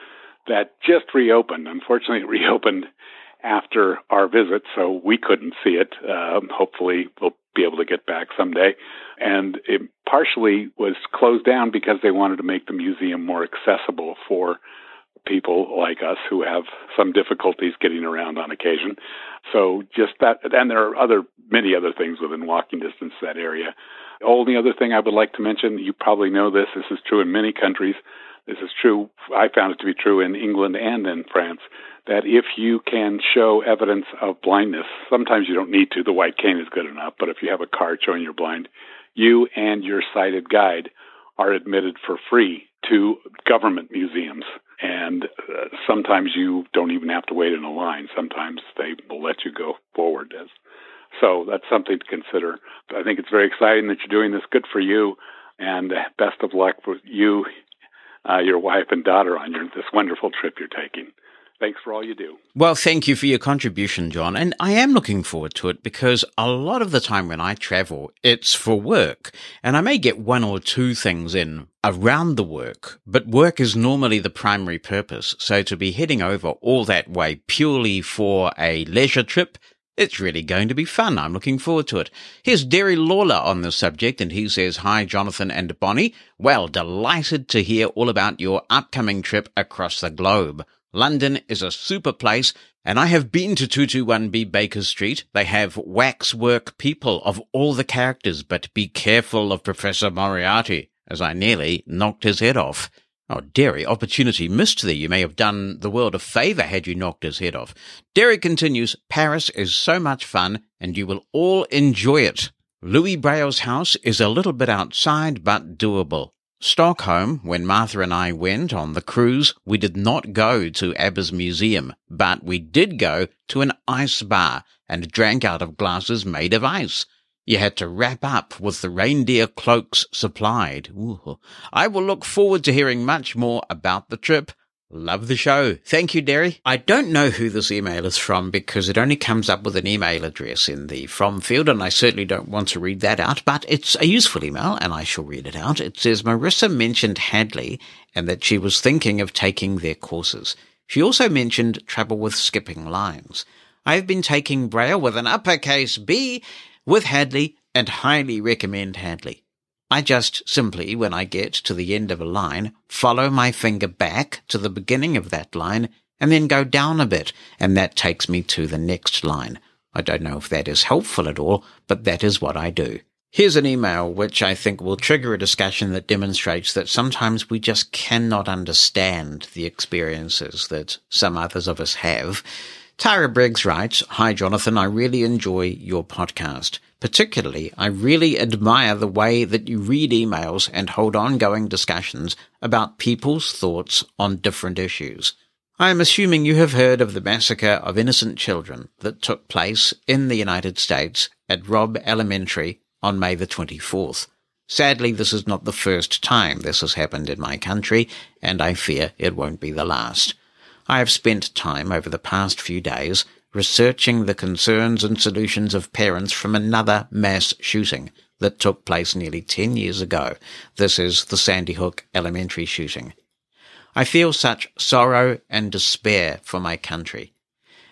that just reopened. Unfortunately, it reopened after our visit, so we couldn't see it. Uh, hopefully, we'll be able to get back someday. And it partially was closed down because they wanted to make the museum more accessible for people like us who have some difficulties getting around on occasion. So just that, and there are other many other things within walking distance that area. Only other thing I would like to mention, you probably know this. This is true in many countries. This is true. I found it to be true in England and in France. That if you can show evidence of blindness, sometimes you don't need to. The white cane is good enough. But if you have a card showing you're blind, you and your sighted guide are admitted for free to government museums. And uh, sometimes you don't even have to wait in a line. Sometimes they will let you go forward. As so that's something to consider. I think it's very exciting that you're doing this. Good for you, and best of luck with you, uh, your wife and daughter on your this wonderful trip you're taking. Thanks for all you do. Well, thank you for your contribution, John. And I am looking forward to it because a lot of the time when I travel, it's for work. And I may get one or two things in around the work, but work is normally the primary purpose. So to be heading over all that way purely for a leisure trip, it's really going to be fun. I'm looking forward to it. Here's Derry Lawler on the subject, and he says, Hi, Jonathan and Bonnie. Well, delighted to hear all about your upcoming trip across the globe. London is a super place, and I have been to 221B Baker Street. They have waxwork people of all the characters, but be careful of Professor Moriarty, as I nearly knocked his head off. Oh, Derry, opportunity missed there. You may have done the world a favour had you knocked his head off. Derry continues, Paris is so much fun, and you will all enjoy it. Louis Braille's house is a little bit outside, but doable. Stockholm, when Martha and I went on the cruise, we did not go to Abba's museum, but we did go to an ice bar and drank out of glasses made of ice. You had to wrap up with the reindeer cloaks supplied. Ooh. I will look forward to hearing much more about the trip. Love the show. Thank you, Derry. I don't know who this email is from because it only comes up with an email address in the from field, and I certainly don't want to read that out, but it's a useful email, and I shall read it out. It says Marissa mentioned Hadley and that she was thinking of taking their courses. She also mentioned trouble with skipping lines. I've been taking Braille with an uppercase B with Hadley and highly recommend Hadley. I just simply, when I get to the end of a line, follow my finger back to the beginning of that line and then go down a bit, and that takes me to the next line. I don't know if that is helpful at all, but that is what I do. Here's an email which I think will trigger a discussion that demonstrates that sometimes we just cannot understand the experiences that some others of us have. Tara Briggs writes, Hi Jonathan, I really enjoy your podcast. Particularly, I really admire the way that you read emails and hold ongoing discussions about people's thoughts on different issues. I am assuming you have heard of the massacre of innocent children that took place in the United States at Robb Elementary on May the 24th. Sadly, this is not the first time this has happened in my country, and I fear it won't be the last. I have spent time over the past few days researching the concerns and solutions of parents from another mass shooting that took place nearly 10 years ago. This is the Sandy Hook elementary shooting. I feel such sorrow and despair for my country.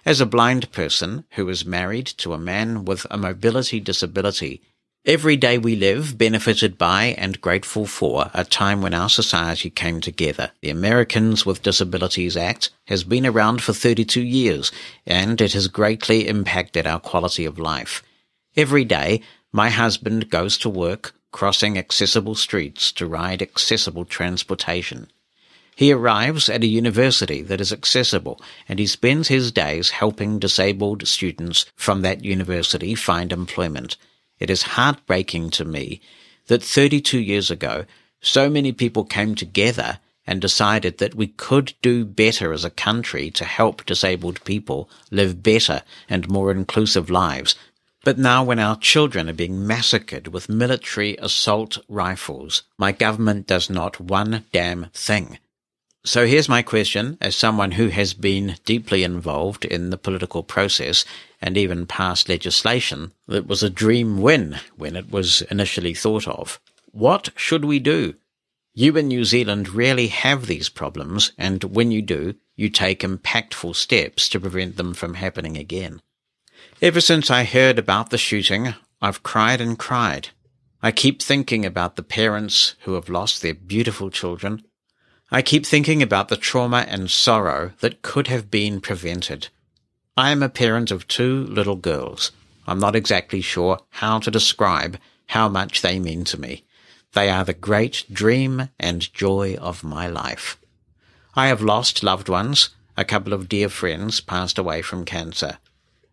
As a blind person who is married to a man with a mobility disability, Every day we live benefited by and grateful for a time when our society came together. The Americans with Disabilities Act has been around for 32 years and it has greatly impacted our quality of life. Every day, my husband goes to work crossing accessible streets to ride accessible transportation. He arrives at a university that is accessible and he spends his days helping disabled students from that university find employment. It is heartbreaking to me that 32 years ago, so many people came together and decided that we could do better as a country to help disabled people live better and more inclusive lives. But now when our children are being massacred with military assault rifles, my government does not one damn thing. So here's my question as someone who has been deeply involved in the political process and even passed legislation that was a dream win when it was initially thought of. What should we do? You in New Zealand rarely have these problems, and when you do, you take impactful steps to prevent them from happening again. Ever since I heard about the shooting, I've cried and cried. I keep thinking about the parents who have lost their beautiful children. I keep thinking about the trauma and sorrow that could have been prevented. I am a parent of two little girls. I'm not exactly sure how to describe how much they mean to me. They are the great dream and joy of my life. I have lost loved ones. A couple of dear friends passed away from cancer.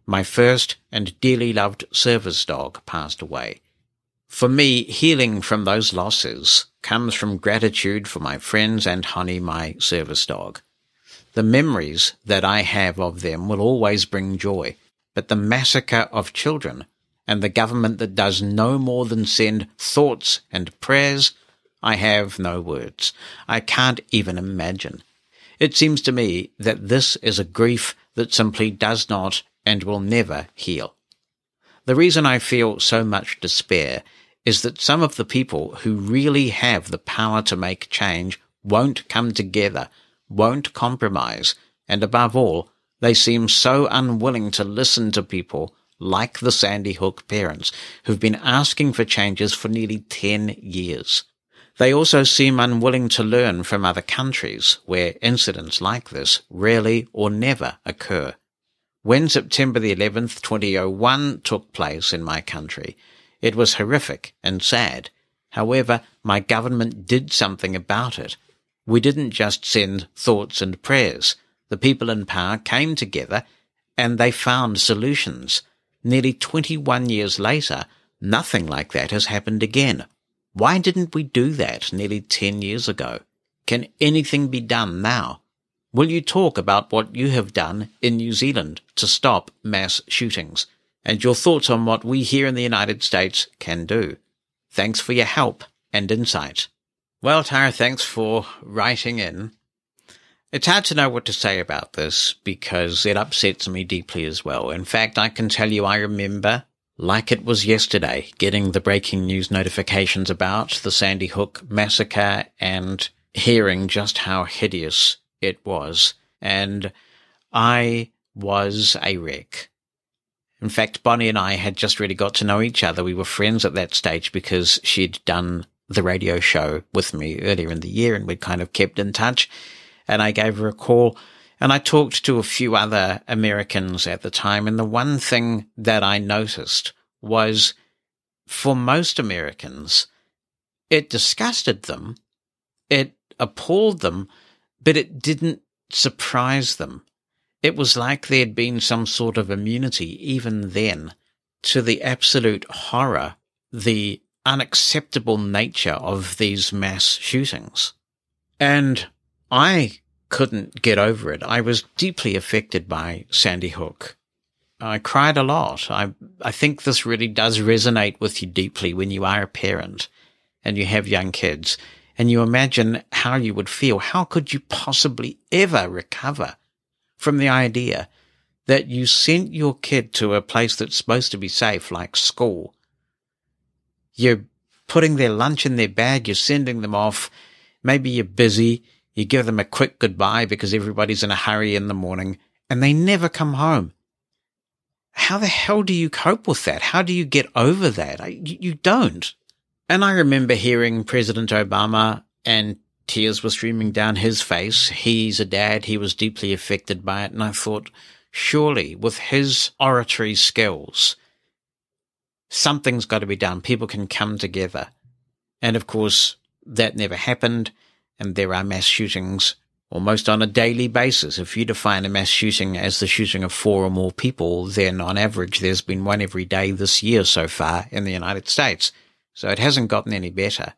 My first and dearly loved service dog passed away. For me, healing from those losses comes from gratitude for my friends and Honey, my service dog. The memories that I have of them will always bring joy, but the massacre of children and the government that does no more than send thoughts and prayers, I have no words. I can't even imagine. It seems to me that this is a grief that simply does not and will never heal. The reason I feel so much despair is that some of the people who really have the power to make change won't come together, won't compromise, and above all, they seem so unwilling to listen to people like the Sandy Hook parents who've been asking for changes for nearly 10 years. They also seem unwilling to learn from other countries where incidents like this rarely or never occur. When September the 11th, 2001 took place in my country, it was horrific and sad. However, my government did something about it. We didn't just send thoughts and prayers. The people in power came together and they found solutions. Nearly 21 years later, nothing like that has happened again. Why didn't we do that nearly 10 years ago? Can anything be done now? Will you talk about what you have done in New Zealand to stop mass shootings and your thoughts on what we here in the United States can do? Thanks for your help and insight. Well, Tara, thanks for writing in. It's hard to know what to say about this because it upsets me deeply as well. In fact, I can tell you I remember, like it was yesterday, getting the breaking news notifications about the Sandy Hook massacre and hearing just how hideous it was. And I was a wreck. In fact, Bonnie and I had just really got to know each other. We were friends at that stage because she'd done the radio show with me earlier in the year and we'd kind of kept in touch and I gave her a call. And I talked to a few other Americans at the time. And the one thing that I noticed was for most Americans, it disgusted them. It appalled them, but it didn't surprise them. It was like there'd been some sort of immunity even then to the absolute horror, the unacceptable nature of these mass shootings. And I couldn't get over it. I was deeply affected by Sandy Hook. I cried a lot. I, I think this really does resonate with you deeply when you are a parent and you have young kids and you imagine how you would feel. How could you possibly ever recover from the idea that you sent your kid to a place that's supposed to be safe, like school? You're putting their lunch in their bag. You're sending them off. Maybe you're busy. You give them a quick goodbye because everybody's in a hurry in the morning and they never come home. How the hell do you cope with that? How do you get over that? You, don't. And I remember hearing President Obama and tears were streaming down his face. He's a dad. He was deeply affected by it. And I thought, surely with his oratory skills, something's got to be done. People can come together. And of course, that never happened and there are mass shootings almost on a daily basis. If you define a mass shooting as the shooting of four or more people, then on average there's been one every day this year so far in the United States. So it hasn't gotten any better.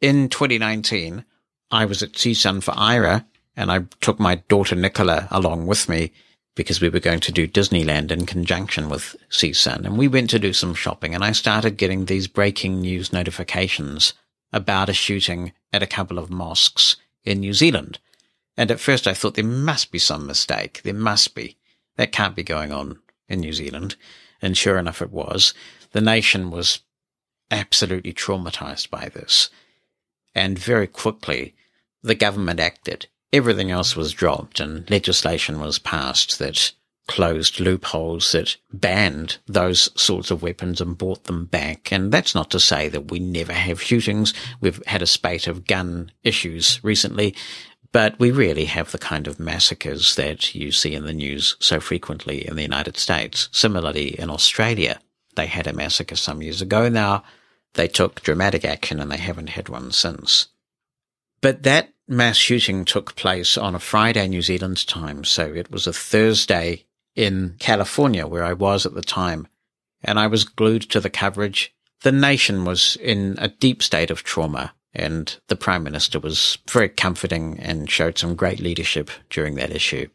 In 2019, I was at CSUN for Aira and I took my daughter Nicola along with me because we were going to do Disneyland in conjunction with CSUN and we went to do some shopping and I started getting these breaking news notifications about a shooting at a couple of mosques in New Zealand. And at first I thought there must be some mistake. There must be. That can't be going on in New Zealand. And sure enough, it was. The nation was absolutely traumatized by this. And very quickly, the government acted. Everything else was dropped and legislation was passed that closed loopholes that banned those sorts of weapons and brought them back. And that's not to say that we never have shootings. We've had a spate of gun issues recently, but we rarely have the kind of massacres that you see in the news so frequently in the United States. Similarly, in Australia, they had a massacre some years ago. Now, they took dramatic action and they haven't had one since. But that mass shooting took place on a Friday New Zealand time, so it was a Thursday in California, where I was at the time, and I was glued to the coverage. The nation was in a deep state of trauma, and the Prime Minister was very comforting and showed some great leadership during that issue.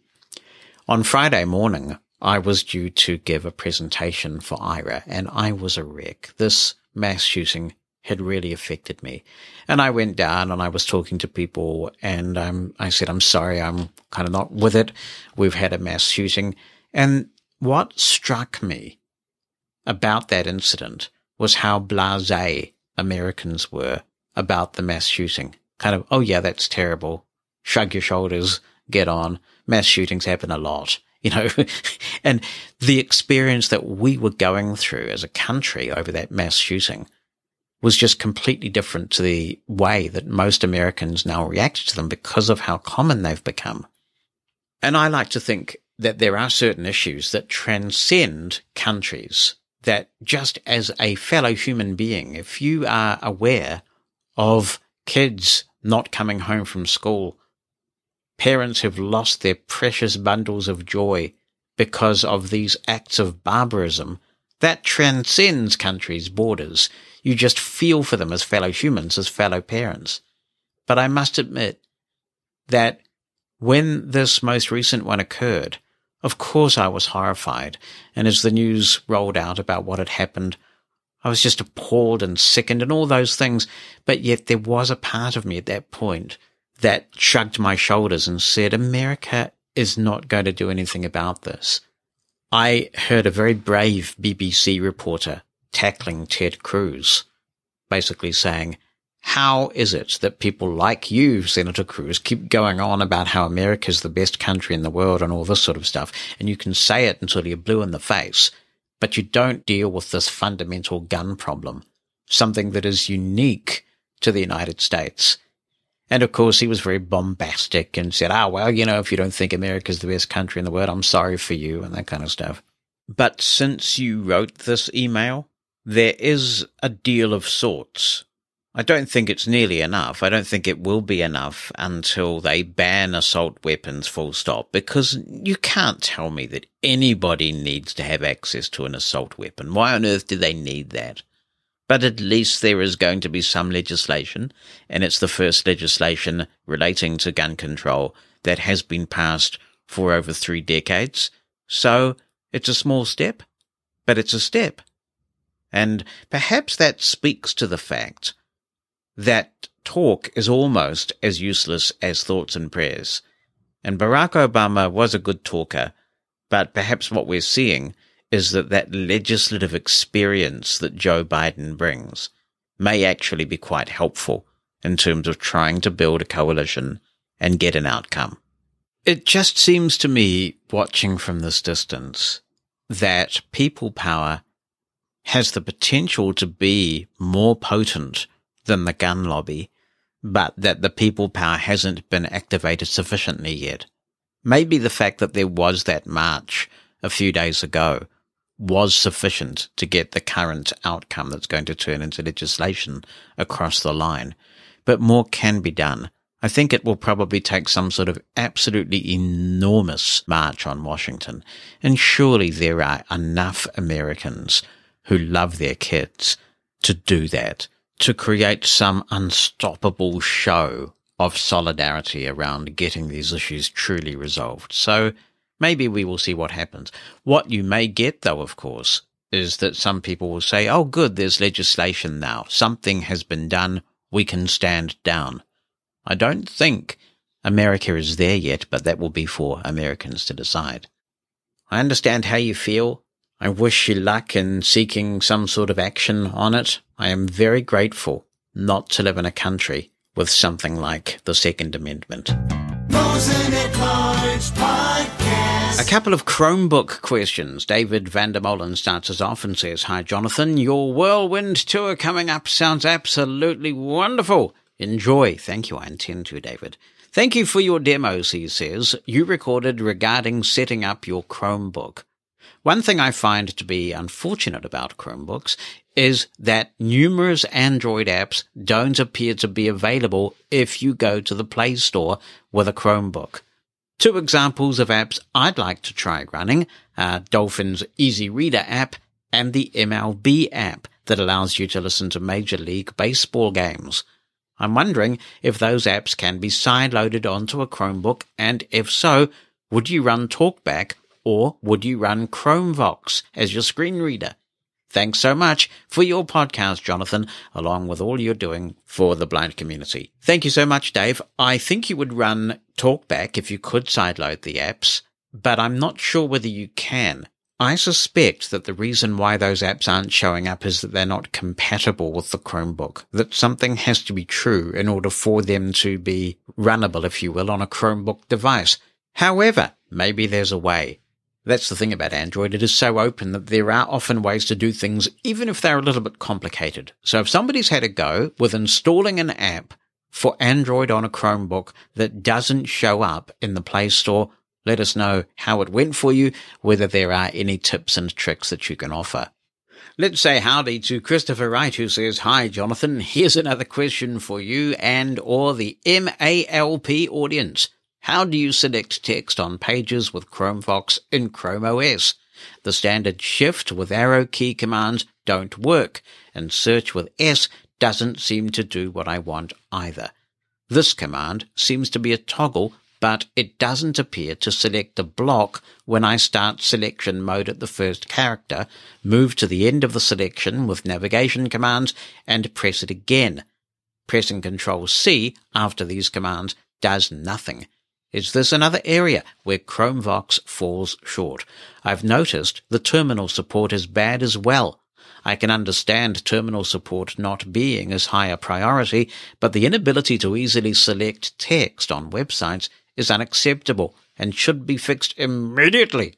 On Friday morning, I was due to give a presentation for Aira and I was a wreck. This mass shooting had really affected me. And I went down and I was talking to people and um, I said, I'm sorry, I'm kind of not with it. We've had a mass shooting. And what struck me about that incident was how blasé Americans were about the mass shooting. Kind of, oh yeah, that's terrible. Shrug your shoulders, get on. Mass shootings happen a lot, you know. [LAUGHS] and the experience that we were going through as a country over that mass shooting was just completely different to the way that most Americans now react to them because of how common they've become. And I like to think that there are certain issues that transcend countries that just as a fellow human being, if you are aware of kids not coming home from school, parents who've lost their precious bundles of joy because of these acts of barbarism, that transcends countries' borders. You just feel for them as fellow humans, as fellow parents. But I must admit that when this most recent one occurred, of course I was horrified, and as the news rolled out about what had happened, I was just appalled and sickened and all those things. But yet there was a part of me at that point that shrugged my shoulders and said, America is not going to do anything about this. I heard a very brave BBC reporter tackling Ted Cruz, basically saying, how is it that people like you, Senator Cruz, keep going on about how America is the best country in the world and all this sort of stuff? And you can say it until you're blue in the face, but you don't deal with this fundamental gun problem, something that is unique to the United States. And of course, he was very bombastic and said, ah, well, you know, if you don't think America's the best country in the world, I'm sorry for you and that kind of stuff. But since you wrote this email, there is a deal of sorts I don't think it's nearly enough. I don't think it will be enough until they ban assault weapons full stop because you can't tell me that anybody needs to have access to an assault weapon. Why on earth do they need that? But at least there is going to be some legislation, and it's the first legislation relating to gun control that has been passed for over three decades. So it's a small step, but it's a step. And perhaps that speaks to the fact that talk is almost as useless as thoughts and prayers. And Barack Obama was a good talker, but perhaps what we're seeing is that that legislative experience that Joe Biden brings may actually be quite helpful in terms of trying to build a coalition and get an outcome. It just seems to me, watching from this distance, that people power has the potential to be more potent than the gun lobby, but that the people power hasn't been activated sufficiently yet. Maybe the fact that there was that march a few days ago was sufficient to get the current outcome that's going to turn into legislation across the line. But more can be done. I think it will probably take some sort of absolutely enormous march on Washington. And surely there are enough Americans who love their kids to do that to create some unstoppable show of solidarity around getting these issues truly resolved. So maybe we will see what happens. What you may get, though, of course, is that some people will say, oh, good, there's legislation now. Something has been done. We can stand down. I don't think America is there yet, but that will be for Americans to decide. I understand how you feel. I wish you luck in seeking some sort of action on it. I am very grateful not to live in a country with something like the Second Amendment. A couple of Chromebook questions. David Vandermolen starts us off and says, Hi, Jonathan. Your whirlwind tour coming up sounds absolutely wonderful. Enjoy. Thank you. I intend to, David. Thank you for your demos, he says, you recorded regarding setting up your Chromebook. One thing I find to be unfortunate about Chromebooks is that numerous Android apps don't appear to be available if you go to the Play Store with a Chromebook. Two examples of apps I'd like to try running are Dolphin's Easy Reader app and the MLB app that allows you to listen to Major League Baseball games. I'm wondering if those apps can be sideloaded onto a Chromebook, and if so, would you run TalkBack or would you run ChromeVox as your screen reader? Thanks so much for your podcast, Jonathan, along with all you're doing for the blind community. Thank you so much, Dave. I think you would run TalkBack if you could sideload the apps, but I'm not sure whether you can. I suspect that the reason why those apps aren't showing up is that they're not compatible with the Chromebook, that something has to be true in order for them to be runnable, if you will, on a Chromebook device. However, maybe there's a way. That's the thing about Android. It is so open that there are often ways to do things, even if they're a little bit complicated. So if somebody's had a go with installing an app for Android on a Chromebook that doesn't show up in the Play Store, let us know how it went for you, whether there are any tips and tricks that you can offer. Let's say howdy to Christopher Wright who says, Hi Jonathan, here's another question for you and or the MALP audience. How do you select text on pages with ChromeVox in Chrome OS? The standard shift with arrow key commands don't work, and search with S doesn't seem to do what I want either. This command seems to be a toggle but it doesn't appear to select a block when I start selection mode at the first character, move to the end of the selection with navigation commands, and press it again. Pressing Ctrl C after these commands does nothing. Is this another area where ChromeVox falls short? I've noticed the terminal support is bad as well. I can understand terminal support not being as high a priority, but the inability to easily select text on websites is unacceptable and should be fixed immediately.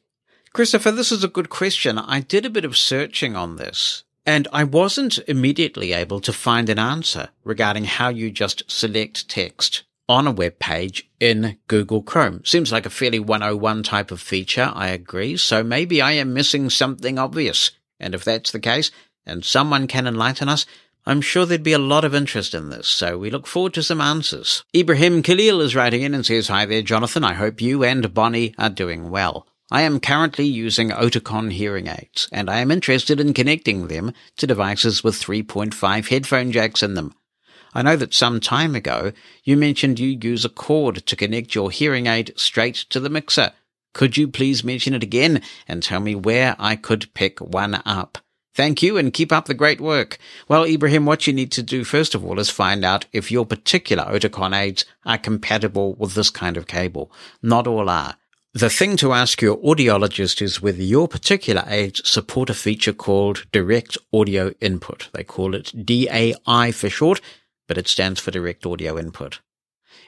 Christopher, this is a good question. I did a bit of searching on this and I wasn't immediately able to find an answer regarding how you just select text on a web page in Google Chrome. Seems like a fairly 101 type of feature, I agree. So maybe I am missing something obvious. And if that's the case, and someone can enlighten us, I'm sure there'd be a lot of interest in this, so we look forward to some answers. Ibrahim Khalil is writing in and says, Hi there, Jonathan. I hope you and Bonnie are doing well. I am currently using Oticon hearing aids, and I am interested in connecting them to devices with 3.5 headphone jacks in them. I know that some time ago you mentioned you use a cord to connect your hearing aid straight to the mixer. Could you please mention it again and tell me where I could pick one up? Thank you and keep up the great work. Well, Ibrahim, what you need to do first of all is find out if your particular Oticon aids are compatible with this kind of cable. Not all are. The thing to ask your audiologist is whether your particular aids support a feature called direct audio input. They call it DAI for short, but it stands for direct audio input.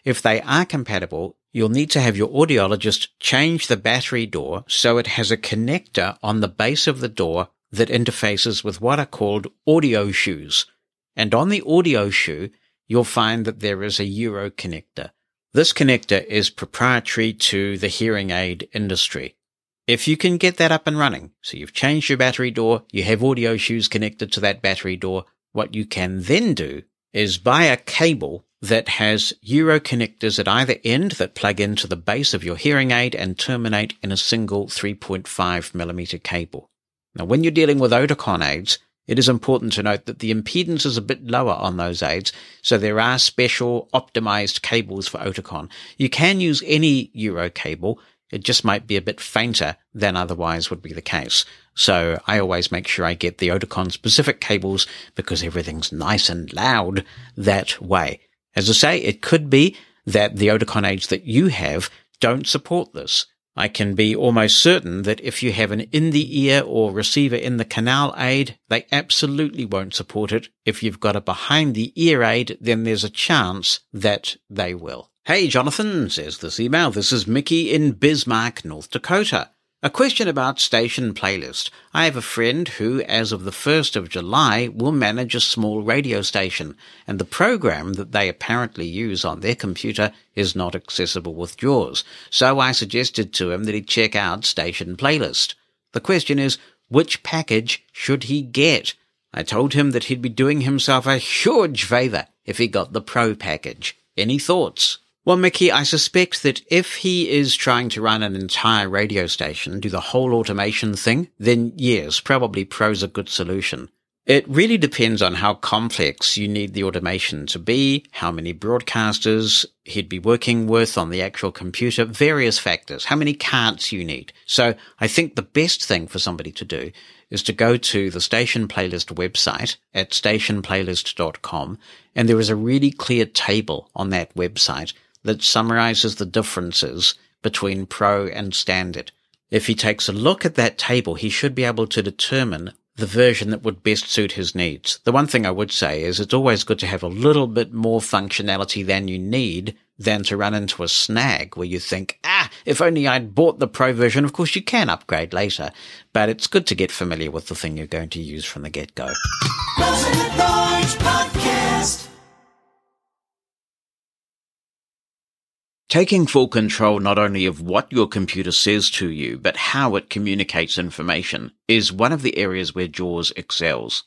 If they are compatible, you'll need to have your audiologist change the battery door so it has a connector on the base of the door that interfaces with what are called audio shoes. And on the audio shoe, you'll find that there is a Euro connector. This connector is proprietary to the hearing aid industry. If you can get that up and running, so you've changed your battery door, you have audio shoes connected to that battery door, what you can then do is buy a cable that has Euro connectors at either end that plug into the base of your hearing aid and terminate in a single 3.5 millimeter cable. Now, when you're dealing with Oticon aids, it is important to note that the impedance is a bit lower on those aids, so there are special optimized cables for Oticon. You can use any Euro cable, it just might be a bit fainter than otherwise would be the case. So I always make sure I get the Oticon specific cables because everything's nice and loud that way. As I say, it could be that the Oticon aids that you have don't support this. I can be almost certain that if you have an in the ear or receiver in the canal aid, they absolutely won't support it. If you've got a behind the ear aid, then there's a chance that they will. Hey, Jonathan, says this email. This is Mickey in Bismarck, North Dakota. A question about station playlist. I have a friend who, as of the 1st of July, will manage a small radio station, and the program that they apparently use on their computer is not accessible with JAWS. So I suggested to him that he check out station playlist. The question is, which package should he get? I told him that he'd be doing himself a huge favour if he got the pro package. Any thoughts? Well, Mickey, I suspect that if he is trying to run an entire radio station, do the whole automation thing, then yes, probably Pro's a good solution. It really depends on how complex you need the automation to be, how many broadcasters he'd be working with on the actual computer, various factors, how many cards you need. So I think the best thing for somebody to do is to go to the station playlist website at stationplaylist.com and there is a really clear table on that website that summarizes the differences between pro and standard. If he takes a look at that table, he should be able to determine the version that would best suit his needs. The one thing I would say is it's always good to have a little bit more functionality than you need than to run into a snag where you think, ah, if only I'd bought the pro version. Of course, you can upgrade later, but it's good to get familiar with the thing you're going to use from the get-go. Taking full control not only of what your computer says to you, but how it communicates information is one of the areas where JAWS excels.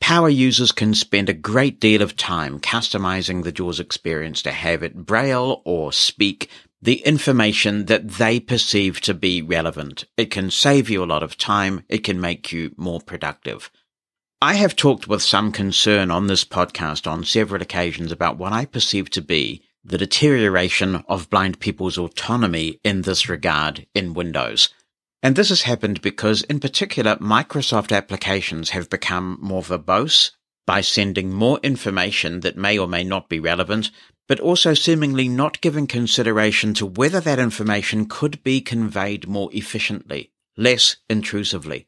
Power users can spend a great deal of time customizing the JAWS experience to have it braille or speak the information that they perceive to be relevant. It can save you a lot of time. It can make you more productive. I have talked with some concern on this podcast on several occasions about what I perceive to be the deterioration of blind people's autonomy in this regard in Windows. And this has happened because, in particular, Microsoft applications have become more verbose by sending more information that may or may not be relevant, but also seemingly not giving consideration to whether that information could be conveyed more efficiently, less intrusively.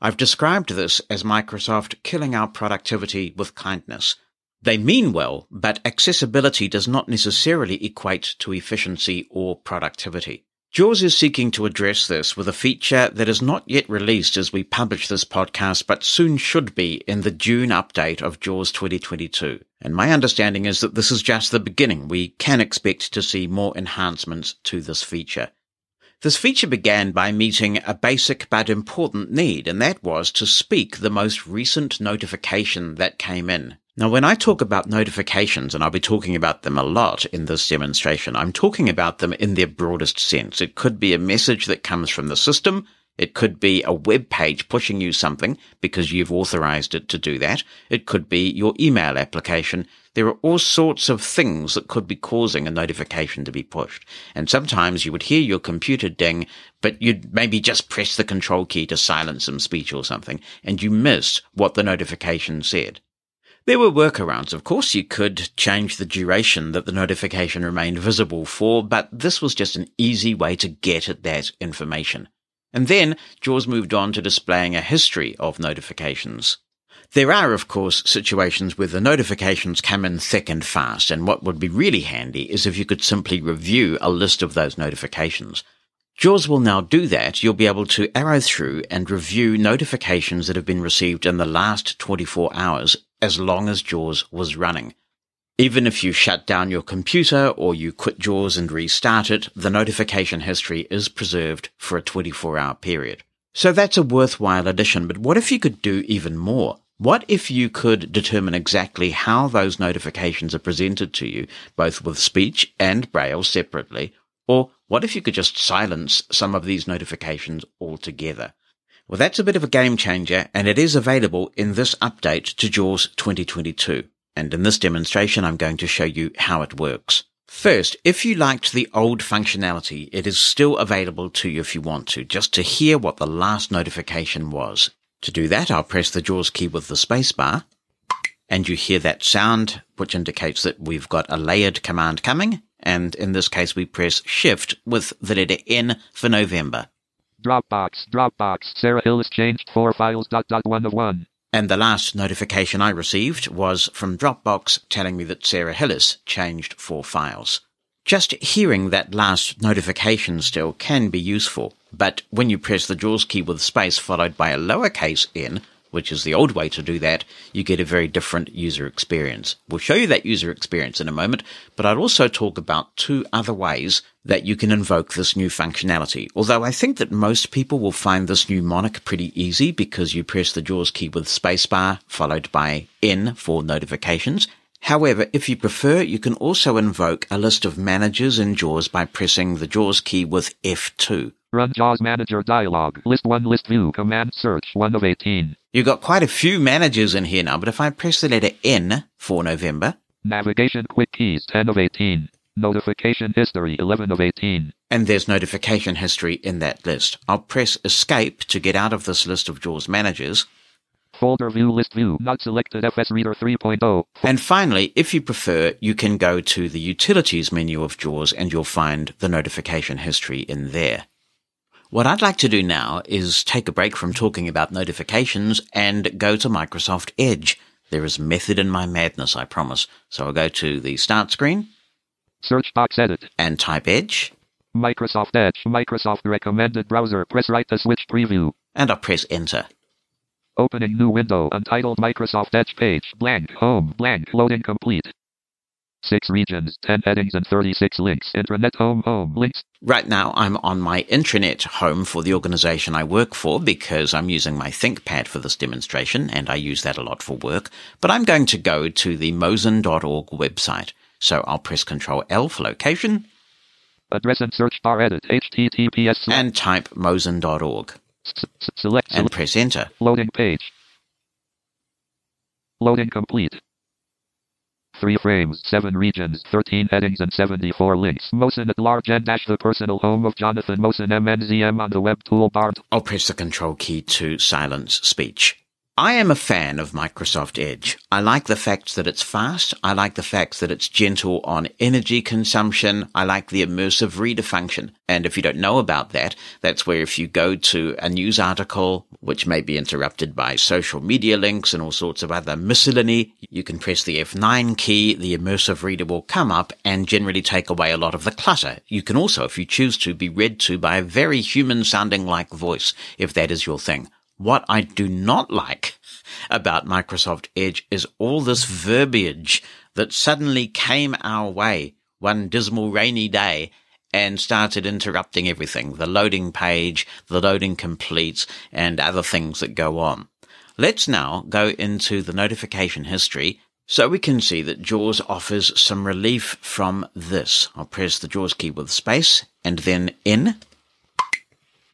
I've described this as Microsoft killing our productivity with kindness. They mean well, but accessibility does not necessarily equate to efficiency or productivity. JAWS is seeking to address this with a feature that is not yet released as we publish this podcast, but soon should be in the June update of JAWS 2022. And my understanding is that this is just the beginning. We can expect to see more enhancements to this feature. This feature began by meeting a basic but important need, and that was to speak the most recent notification that came in. Now, when I talk about notifications, and I'll be talking about them a lot in this demonstration, I'm talking about them in their broadest sense. It could be a message that comes from the system. It could be a web page pushing you something because you've authorized it to do that. It could be your email application. There are all sorts of things that could be causing a notification to be pushed. And sometimes you would hear your computer ding, but you'd maybe just press the control key to silence some speech or something, and you missed what the notification said. There were workarounds. Of course, you could change the duration that the notification remained visible for, but this was just an easy way to get at that information. And then JAWS moved on to displaying a history of notifications. There are, of course, situations where the notifications come in thick and fast, and what would be really handy is if you could simply review a list of those notifications. JAWS will now do that. You'll be able to arrow through and review notifications that have been received in the last 24 hours as long as JAWS was running. Even if you shut down your computer or you quit JAWS and restart it, the notification history is preserved for a 24 hour period. So that's a worthwhile addition, but what if you could do even more? What if you could determine exactly how those notifications are presented to you, both with speech and braille separately? Or what if you could just silence some of these notifications altogether? Well, that's a bit of a game changer, and it is available in this update to JAWS 2022. And in this demonstration, I'm going to show you how it works. First, if you liked the old functionality, it is still available to you if you want to, just to hear what the last notification was. To do that, I'll press the JAWS key with the spacebar, and you hear that sound, which indicates that we've got a layered command coming, and in this case we press Shift with the letter N for November. Dropbox, Dropbox, Sarah Hillis changed four files, dot, dot, one of one. And the last notification I received was from Dropbox telling me that Sarah Hillis changed four files. Just hearing that last notification still can be useful, but when you press the JAWS key with space followed by a lowercase n, which is the old way to do that, you get a very different user experience. We'll show you that user experience in a moment, but I'd also talk about two other ways that you can invoke this new functionality. Although I think that most people will find this new mnemonic pretty easy because you press the JAWS key with spacebar followed by N for notifications. However, if you prefer, you can also invoke a list of managers in JAWS by pressing the JAWS key with F2. Run JAWS Manager dialog. List 1 list view. Command search 1 of 18. You've got quite a few managers in here now, but if I press the letter N for November. Navigation quick keys 10 of 18. Notification history 11 of 18. And there's notification history in that list. I'll press escape to get out of this list of JAWS managers. Folder view list view not selected FS Reader 3.0. And finally, if you prefer, you can go to the utilities menu of JAWS and you'll find the notification history in there. What I'd like to do now is take a break from talking about notifications and go to Microsoft Edge. There is method in my madness, I promise. So I'll go to the start screen. Search box edit. And type Edge. Microsoft Edge. Microsoft recommended browser. Press right to switch preview. And I'll press enter. Opening new window. Untitled Microsoft Edge page. Blank. Home. Blank. Loading complete. Six regions, 10 headings, and 36 links. Intranet home, home, links. Right now, I'm on my intranet home for the organization I work for because I'm using my ThinkPad for this demonstration and I use that a lot for work. But I'm going to go to the mosen.org website. So I'll press Control L for location. Address and search bar edit https and type mosen.org. Select and press enter. Loading page. Loading complete. Three frames, seven regions, 13 headings, and 74 links. Mosen at large and dash the personal home of Jonathan Mosen MNZM on the web toolbar. I'll press the control key to silence speech. I am a fan of Microsoft Edge. I like the fact that it's fast. I like the fact that it's gentle on energy consumption. I like the immersive reader function. And if you don't know about that, that's where if you go to a news article, which may be interrupted by social media links and all sorts of other miscellany, you can press the F9 key, the immersive reader will come up and generally take away a lot of the clutter. You can also, if you choose to, be read to by a very human sounding like voice, if that is your thing. What I do not like about Microsoft Edge is all this verbiage that suddenly came our way one dismal rainy day and started interrupting everything. The loading page, the loading completes, and other things that go on. Let's now go into the notification history so we can see that JAWS offers some relief from this. I'll press the JAWS key with space and then in.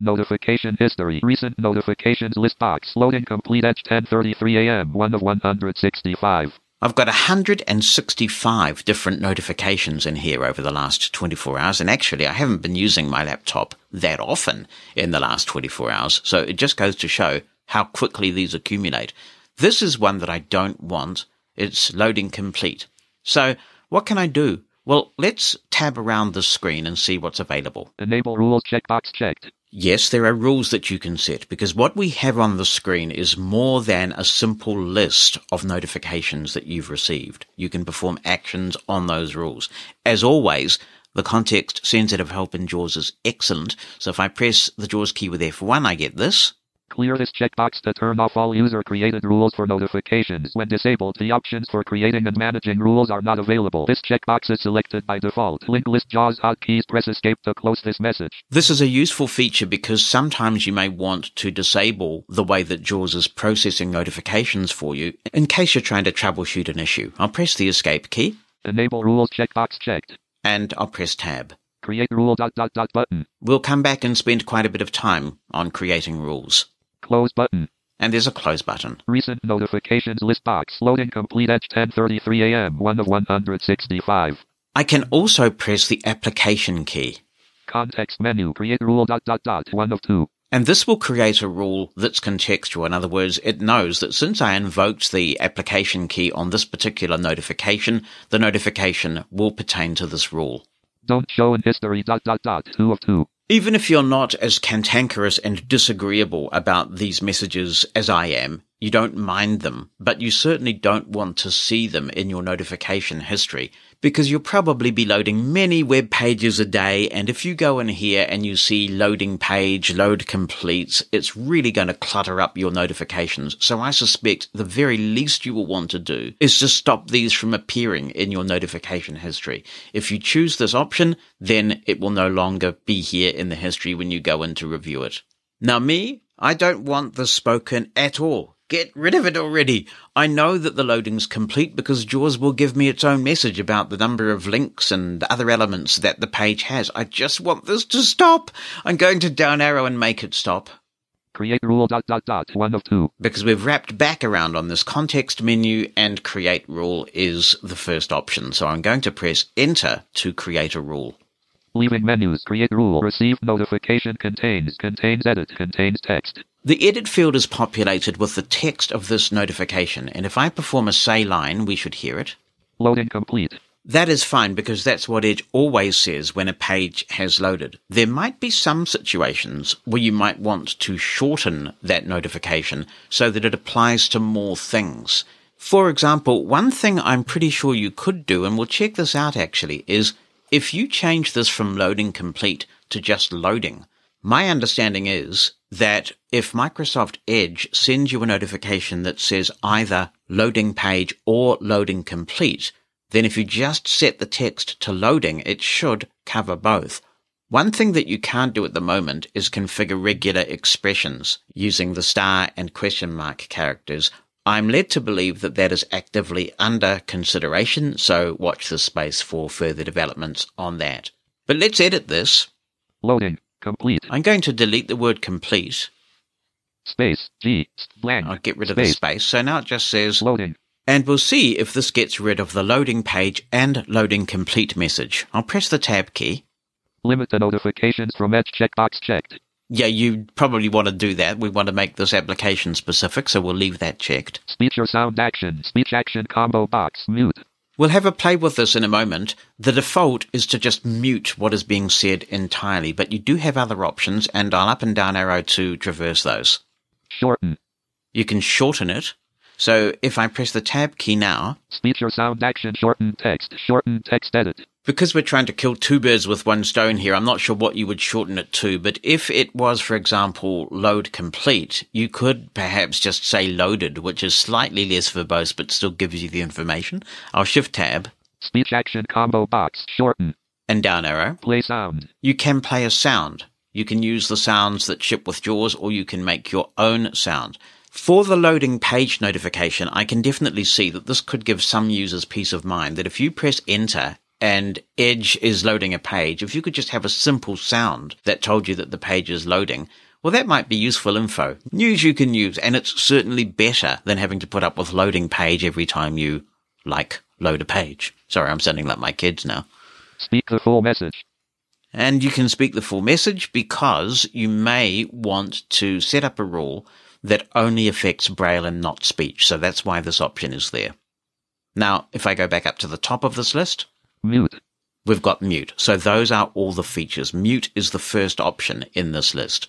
Notification history. Recent notifications list box. Loading complete at 10:33 a.m. 1 of 165. I've got 165 different notifications in here over the last 24 hours, and actually, I haven't been using my laptop that often in the last 24 hours, so it just goes to show how quickly these accumulate. This is one that I don't want. It's loading complete. So, what can I do? Well, let's tab around the screen and see what's available. Enable rules checkbox checked. Yes, there are rules that you can set because what we have on the screen is more than a simple list of notifications that you've received. You can perform actions on those rules. As always, the context sensitive help in JAWS is excellent. So if I press the JAWS key with F1, I get this. Clear this checkbox to turn off all user-created rules for notifications. When disabled, the options for creating and managing rules are not available. This checkbox is selected by default. Link list JAWS hotkeys. Press escape to close this message. This is a useful feature because sometimes you may want to disable the way that JAWS is processing notifications for you in case you're trying to troubleshoot an issue. I'll press the escape key. Enable rules checkbox checked. And I'll press tab. Create rule dot dot dot button. We'll come back and spend quite a bit of time on creating rules. Close button. And there's a close button. Recent notifications list box. Loading complete at 10:33 a.m. 1 of 165. I can also press the application key. Context menu. Create rule dot dot dot 1 of 2. And this will create a rule that's contextual. In other words, it knows that since I invoked the application key on this particular notification, the notification will pertain to this rule. Don't show in history dot dot dot 2 of 2. Even if you're not as cantankerous and disagreeable about these messages as I am, you don't mind them, but you certainly don't want to see them in your notification history because you'll probably be loading many web pages a day. And if you go in here and you see loading page, load completes, it's really going to clutter up your notifications. So I suspect the very least you will want to do is to stop these from appearing in your notification history. If you choose this option, then it will no longer be here in the history when you go in to review it. Now me, I don't want this spoken at all. Get rid of it already. I know that the loading's complete because JAWS will give me its own message about the number of links and other elements that the page has. I just want this to stop. I'm going to down arrow and make it stop. Create rule dot dot dot 1 of 2. Because we've wrapped back around on this context menu and create rule is the first option. So I'm going to press enter to create a rule. Leaving menus. Create rule. receive notification contains. Contains edit. Contains text. The edit field is populated with the text of this notification, and if I perform a say line, we should hear it. Loading complete. That is fine because that's what Edge always says when a page has loaded. There might be some situations where you might want to shorten that notification so that it applies to more things. For example, one thing I'm pretty sure you could do, and we'll check this out actually, is if you change this from loading complete to just loading, my understanding is that if Microsoft Edge sends you a notification that says either loading page or loading complete, then if you just set the text to loading, it should cover both. One thing that you can't do at the moment is configure regular expressions using the star and question mark characters. I'm led to believe that that is actively under consideration, so watch this space for further developments on that. But let's edit this. Loading. Complete. I'm going to delete the word complete. Space. G. Blank. I'll get rid of the Space. space. So now it just says Loading. And we'll see if this gets rid of the loading page and loading complete message. I'll press the tab key. Limit the notifications from Edge checkbox checked. Yeah, you probably want to do that. We want to make this application specific, so we'll leave that checked. Speech or sound action. Speech action combo box. Mute. We'll have a play with this in a moment. The default is to just mute what is being said entirely, but you do have other options, and I'll up and down arrow to traverse those. Shorten. You can shorten it. So if I press the tab key now, Speech or sound action. Shorten text. Shorten text edit. Because we're trying to kill two birds with one stone here, I'm not sure what you would shorten it to, but if it was, for example, load complete, you could perhaps just say loaded, which is slightly less verbose but still gives you the information. I'll shift tab Speech action combo box. Shorten. and down arrow. Play sound. You can play a sound. You can use the sounds that ship with JAWS or you can make your own sound. For the loading page notification, I can definitely see that this could give some users peace of mind that if you press enter and Edge is loading a page, if you could just have a simple sound that told you that the page is loading, well, that might be useful info. News you can use, and it's certainly better than having to put up with loading page every time you, like, load a page. Sorry, I'm sounding like my kids now. Speak the full message. And you can speak the full message because you may want to set up a rule that only affects Braille and not speech. So that's why this option is there. Now, if I go back up to the top of this list, Mute. we've got mute. So those are all the features. Mute is the first option in this list.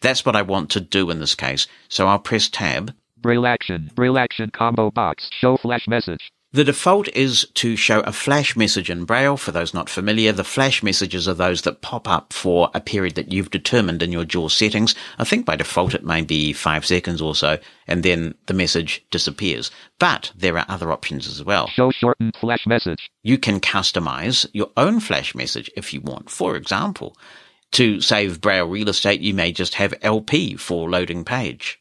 That's what I want to do in this case. So I'll press tab. Braille action. Braille action combo box. Show flash message. The default is to show a flash message in Braille. For those not familiar, the flash messages are those that pop up for a period that you've determined in your JAWS settings. I think by default it may be five seconds or so, and then the message disappears. But there are other options as well. Show shortened flash message. You can customize your own flash message if you want. For example, to save Braille real estate, you may just have LP for loading page.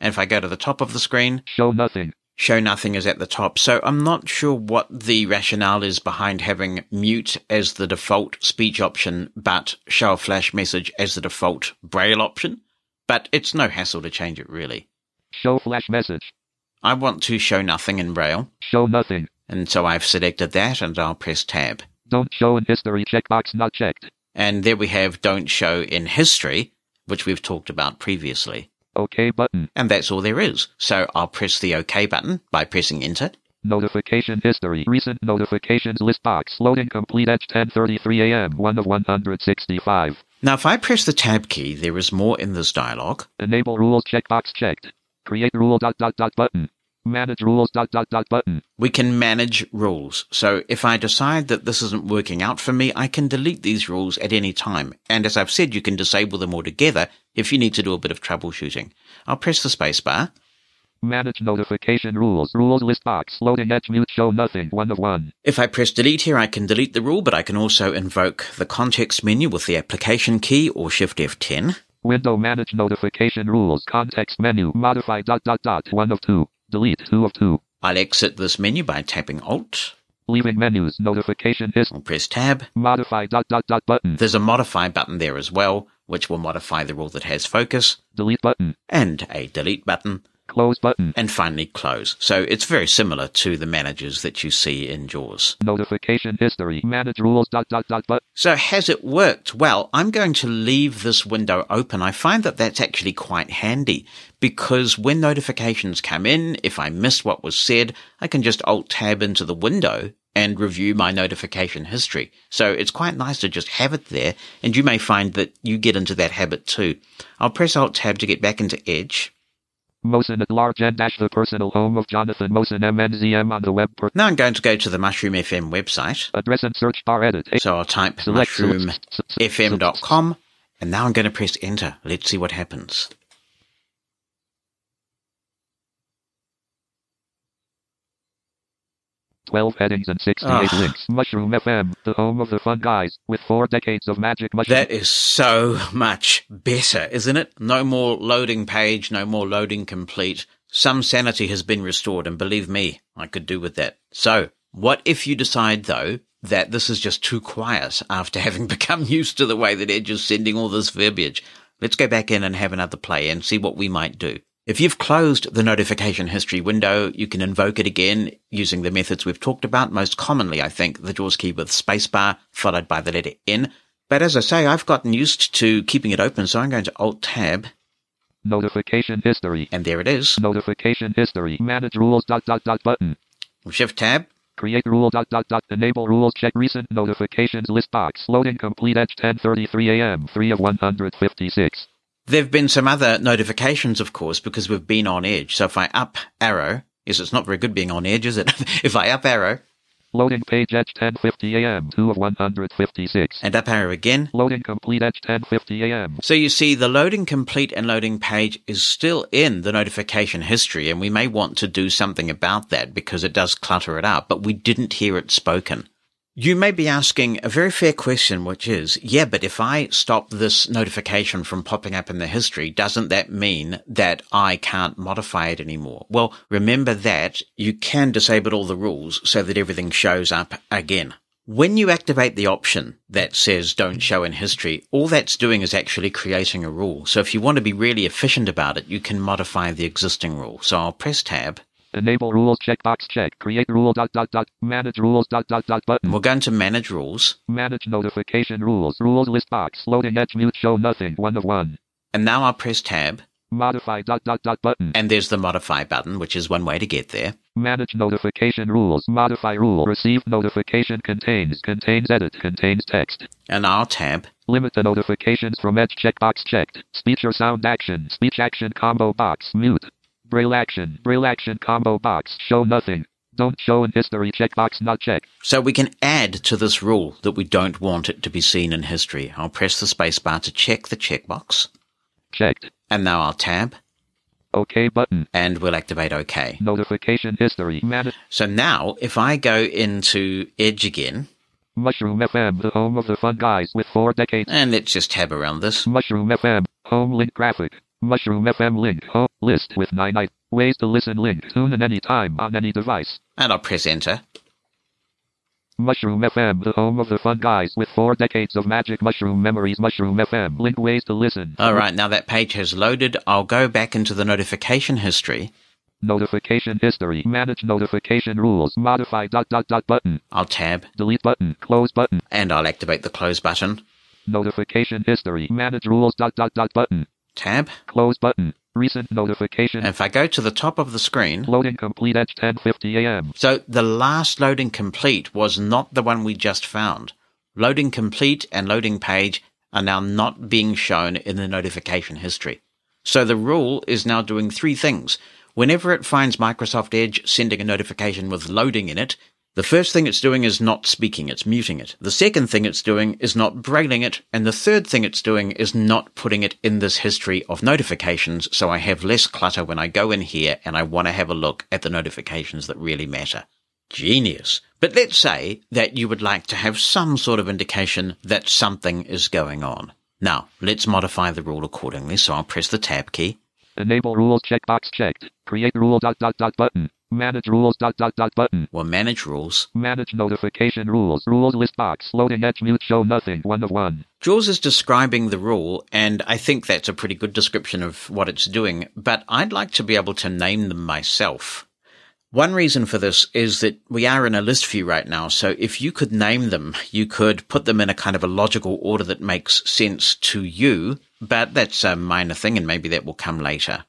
And if I go to the top of the screen, Show nothing. Show nothing is at the top. So I'm not sure what the rationale is behind having mute as the default speech option, but show a flash message as the default braille option. But it's no hassle to change it really. Show flash message. I want to show nothing in braille. Show nothing. And so I've selected that and I'll press tab. Don't show in history checkbox not checked. And there we have don't show in history, which we've talked about previously. OK button. And that's all there is. So I'll press the OK button by pressing enter. Notification history. Recent notifications list box. Loading complete at 10:33 a.m. 1 of 165. Now, if I press the tab key, there is more in this dialog. Enable rules checkbox checked. Create rule dot dot dot button. Manage rules dot dot dot button. We can manage rules. So if I decide that this isn't working out for me, I can delete these rules at any time. And as I've said, you can disable them altogether if you need to do a bit of troubleshooting. I'll press the spacebar. Manage notification rules. Rules list box. Loading edge mute show nothing. 1 of 1. If I press delete here, I can delete the rule, but I can also invoke the context menu with the application key or Shift F10. Window manage notification rules. Context menu. Modify dot dot dot. 1 of 2. Delete 2 of 2. I'll exit this menu by tapping Alt. Leaving menus. Notification history. I'll press Tab. Modify dot dot dot button. There's a modify button there as well, which will modify the rule that has focus. Delete button. And a delete button. Close button. And finally close. So it's very similar to the managers that you see in JAWS. Notification history. Manage rules dot dot dot but. So has it worked? Well, I'm going to leave this window open. I find that that's actually quite handy because when notifications come in, if I missed what was said, I can just alt tab into the window and review my notification history. So it's quite nice to just have it there, and you may find that you get into that habit too. I'll press Alt Tab to get back into Edge. Mosen at large and dash the personal home of Jonathan Mosen MNZM on the web. Per- now I'm going to go to the Mushroom FM website. Address and search bar edit. So I'll type mushroomfm.com and now I'm going to press enter. Let's see what happens. Twelve headings and sixty-eight ah. oh. links. Mushroom FM, the home of the fun guys, with four decades of magic mushroom. That is so much better, isn't it? No more loading page, no more loading complete. Some sanity has been restored, and believe me, I could do with that. So, what if you decide, though, that this is just too quiet after [LAUGHS] having become used to the way that Edge is sending all this verbiage? Let's go back in and have another play and see what we might do. If you've closed the notification history window, you can invoke it again using the methods we've talked about. Most commonly, I think, the JAWS key with spacebar followed by the letter N. But as I say, I've gotten used to keeping it open, so I'm going to Alt Tab. Notification history. And there it is. Notification history. Manage rules dot dot dot button. Shift Tab. Create rule dot dot dot. Enable rules. Check recent notifications list box. Loading complete at 10:33 a.m. 3 of 156. There have been some other notifications, of course, because we've been on edge. So if I up arrow, yes, it's not very good being on edge, is it? [LAUGHS] if I up arrow. Loading page edge 1050 AM, 2 of 156. And up arrow again. Loading complete edge 1050 AM. So you see the loading complete and loading page is still in the notification history and we may want to do something about that because it does clutter it up, but we didn't hear it spoken. You may be asking a very fair question, which is, yeah, but if I stop this notification from popping up in the history, doesn't that mean that I can't modify it anymore? Well, remember that you can disable all the rules so that everything shows up again. When you activate the option that says don't show in history, all that's doing is actually creating a rule. So if you want to be really efficient about it, you can modify the existing rule. So I'll press tab Enable rules checkbox check. Create rule dot dot dot. Manage rules dot dot dot button. We're going to manage rules. Manage notification rules. Rules list box. Loading edge mute show nothing. One of one. And now I'll press tab. Modify dot dot dot button. And there's the modify button, which is one way to get there. Manage notification rules. Modify rule. Receive notification contains. Contains edit. Contains text. And I'll tab. Limit the notifications from edge checkbox checked. Speech or sound action. Speech action combo box. Mute. Braille action. Braille action combo box. Show nothing. Don't show in history checkbox not checked. So we can add to this rule that we don't want it to be seen in history. I'll press the spacebar to check the checkbox. Checked. And now I'll tab. OK button. And we'll activate OK. Notification history. Manage. So now if I go into Edge again. Mushroom FM, the home of the fun guys with four decades. And let's just tab around this. Mushroom FM, home link graphic. Mushroom FM link. Home list with 9 ways to listen link. Tune in any time on any device. And I'll press enter. Mushroom FM, the home of the fun guys with four decades of magic mushroom memories. Mushroom FM, link ways to listen. All right, now that page has loaded. I'll go back into the notification history. Notification history. Manage notification rules. Modify dot dot dot button. I'll tab. Delete button. Close button. And I'll activate the close button. Notification history. Manage rules dot dot dot button. Tab. Close button. Recent notification. If I go to the top of the screen, Loading complete at 10:50 a.m. so the last loading complete was not the one we just found. Loading complete and loading page are now not being shown in the notification history. So the rule is now doing three things. Whenever it finds Microsoft Edge sending a notification with loading in it, the first thing it's doing is not speaking, it's muting it. The second thing it's doing is not brailing it. And the third thing it's doing is not putting it in this history of notifications so I have less clutter when I go in here and I want to have a look at the notifications that really matter. Genius. But let's say that you would like to have some sort of indication that something is going on. Now, let's modify the rule accordingly, so I'll press the tab key. Enable rules checkbox checked. Create rule dot dot dot button. Manage rules dot dot dot button. Well, manage rules. Manage notification rules. Rules list box. Loading edge mute show nothing. One of one. JAWS is describing the rule, and I think that's a pretty good description of what it's doing, but I'd like to be able to name them myself. One reason for this is that we are in a list view right now, so if you could name them, you could put them in a kind of a logical order that makes sense to you, but that's a minor thing and maybe that will come later.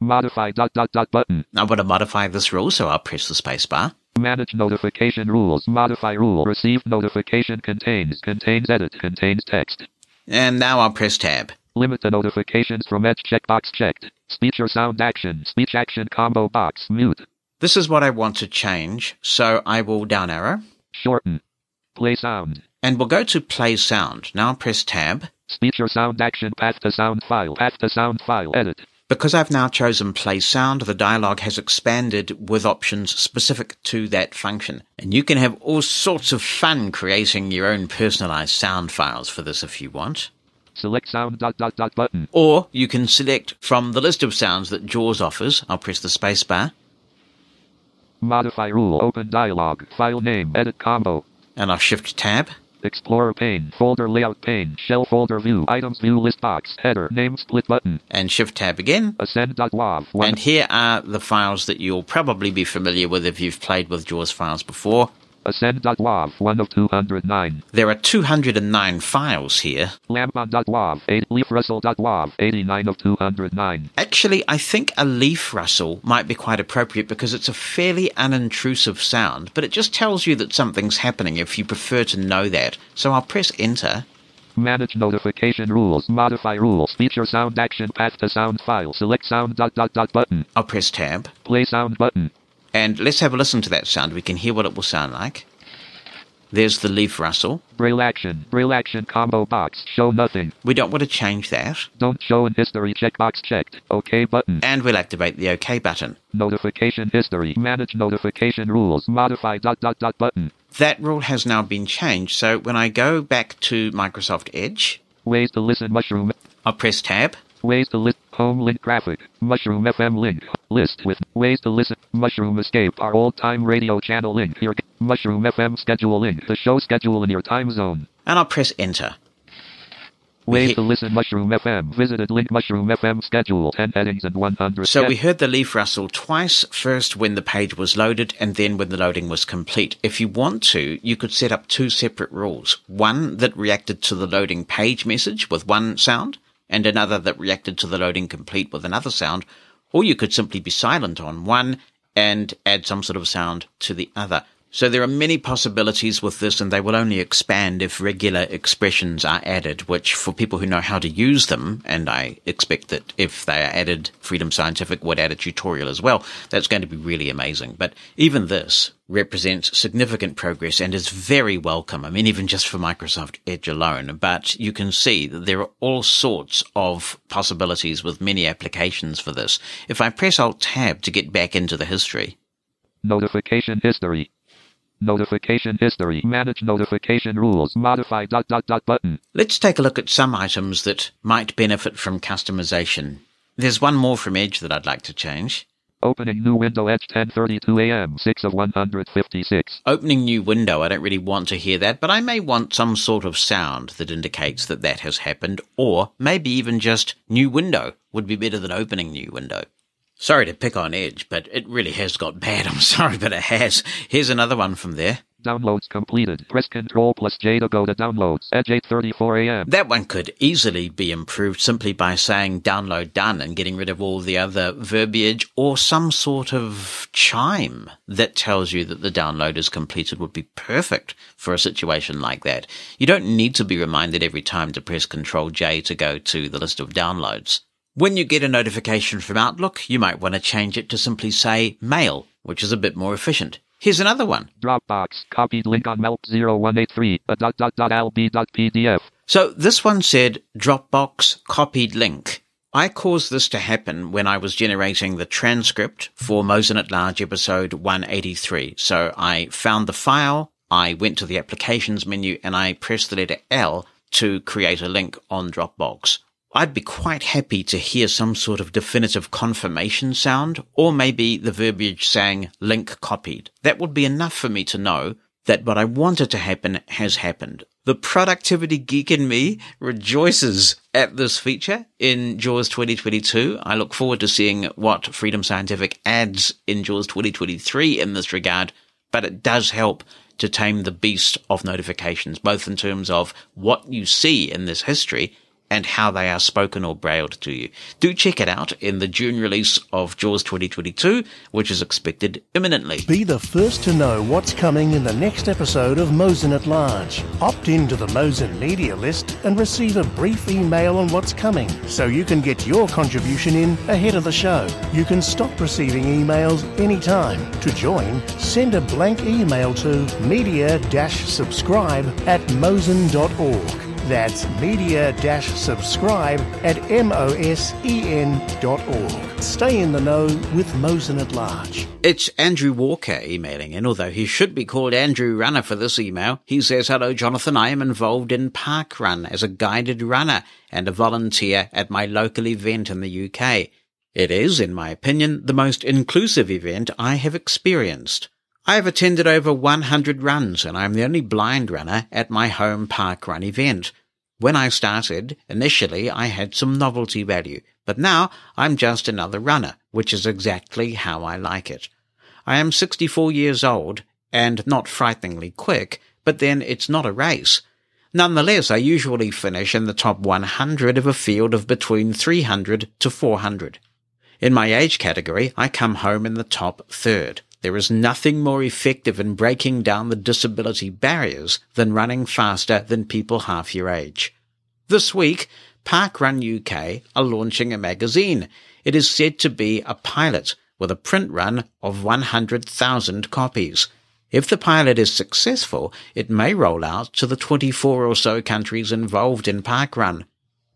Modify dot dot dot button. I want to modify this rule, so I'll press the spacebar. Manage notification rules. Modify rule. Receive notification contains. Contains edit. Contains text. And now I'll press tab. Limit the notifications from Edge checkbox checked. Speech or sound action. Speech action combo box. Mute. This is what I want to change, so I will down arrow. Shorten. Play sound. And we'll go to play sound. Now press tab. Speech or sound action. Path to sound file. Path to sound file. Edit. Because I've now chosen play sound, the dialog has expanded with options specific to that function. And you can have all sorts of fun creating your own personalized sound files for this if you want. Select sound dot dot dot button. Or you can select from the list of sounds that JAWS offers. I'll press the spacebar. Modify rule. Open dialog. File name. Edit combo. And I'll shift tab. Explorer pane. Folder layout pane. Shell folder view. Items view list box. Header. Name split button. And shift tab again. Ascend.wav. And here are the files that you'll probably be familiar with if you've played with JAWS files before. Ascend.wav. 1 of 209. There are 209 files here. Lambda.wav. 8. LeafRustle.wav. 89 of 209. Actually, I think a leaf rustle might be quite appropriate because it's a fairly unintrusive sound, but it just tells you that something's happening if you prefer to know that. So I'll press enter. Manage notification rules. Modify rules. Feature sound action. Path to sound file. Select sound dot dot dot button. I'll press tab. Play sound button. And let's have a listen to that sound. We can hear what it will sound like. There's the leaf rustle. Braille action. Braille action combo box. Show nothing. We don't want to change that. Don't show in history checkbox checked. OK button. And we'll activate the OK button. Notification history. Manage notification rules. Modify dot dot dot button. That rule has now been changed. So when I go back to Microsoft Edge, Ways to listen mushroom. I'll press tab. Ways to list home link graphic. Mushroom FM link. List with ways to listen. Mushroom escape our old time radio channel link here. Mushroom FM schedule link. The show schedule in your time zone. And I'll press enter. Ways to listen Mushroom FM. Visited link Mushroom FM schedule. 10 headings and 100. So we heard the leaf rustle twice, first when the page was loaded and then when the loading was complete. If you want to, you could set up two separate rules. One that reacted to the loading page message with one sound and another that reacted to the loading complete with another sound. Or you could simply be silent on one and add some sort of sound to the other. So there are many possibilities with this, and they will only expand if regular expressions are added, which for people who know how to use them, and I expect that if they are added, Freedom Scientific would add a tutorial as well, that's going to be really amazing. But even this represents significant progress and is very welcome. I mean, even just for Microsoft Edge alone, but you can see that there are all sorts of possibilities with many applications for this. If I press Alt Tab to get back into the history, Notification history. Notification history. Manage notification rules. Modify dot dot dot button. Let's take a look at some items that might benefit from customization. There's one more from Edge that I'd like to change. Opening new window Edge 1032 AM 6 of 156. Opening new window, I don't really want to hear that, but I may want some sort of sound that indicates that that has happened, or maybe even just new window would be better than opening new window. Sorry to pick on Edge, but it really has got bad. I'm [LAUGHS] sorry, but it has. Here's another one from there. Downloads completed. Press Control plus J to go to downloads. Edge 8:34 a.m. That one could easily be improved simply by saying download done and getting rid of all the other verbiage or some sort of chime that tells you that the download is completed would be perfect for a situation like that. You don't need to be reminded every time to press Control J to go to the list of downloads. When you get a notification from Outlook, you might want to change it to simply say mail, which is a bit more efficient. Here's another one. Dropbox. Copied link on MELP 0183. A uh, dot dot dot lb dot pdf. So this one said Dropbox copied link. I caused this to happen when I was generating the transcript for Mosen at Large episode 183. So I found the file, I went to the applications menu and I pressed the letter L to create a link on Dropbox. I'd be quite happy to hear some sort of definitive confirmation sound, or maybe the verbiage saying link copied. That would be enough for me to know that what I wanted to happen has happened. The productivity geek in me rejoices at this feature in JAWS 2022. I look forward to seeing what Freedom Scientific adds in JAWS 2023 in this regard, but it does help to tame the beast of notifications, both in terms of what you see in this history and how they are spoken or brailled to you. Do check it out in the June release of JAWS 2022, which is expected imminently. Be the first to know what's coming in the next episode of Mosen at Large. Opt into the Mosen media list and receive a brief email on what's coming so you can get your contribution in ahead of the show. You can stop receiving emails anytime. To join, send a blank email to media-subscribe at mosen.org. That's media-subscribe at mosen.org. Stay in the know with Mosen at Large. It's Andrew Walker emailing in, although he should be called Andrew Runner for this email. He says, Hello, Jonathan. I am involved in Park Run as a guided runner and a volunteer at my local event in the UK. It is, in my opinion, the most inclusive event I have experienced. I have attended over 100 runs and I'm the only blind runner at my home park run event. When I started, initially I had some novelty value, but now I'm just another runner, which is exactly how I like it. I am 64 years old and not frighteningly quick, but then it's not a race. Nonetheless, I usually finish in the top 100 of a field of between 300 to 400. In my age category, I come home in the top third. There is nothing more effective in breaking down the disability barriers than running faster than people half your age. This week, Parkrun UK are launching a magazine. It is said to be a pilot with a print run of 100,000 copies. If the pilot is successful, it may roll out to the 24 or so countries involved in Parkrun.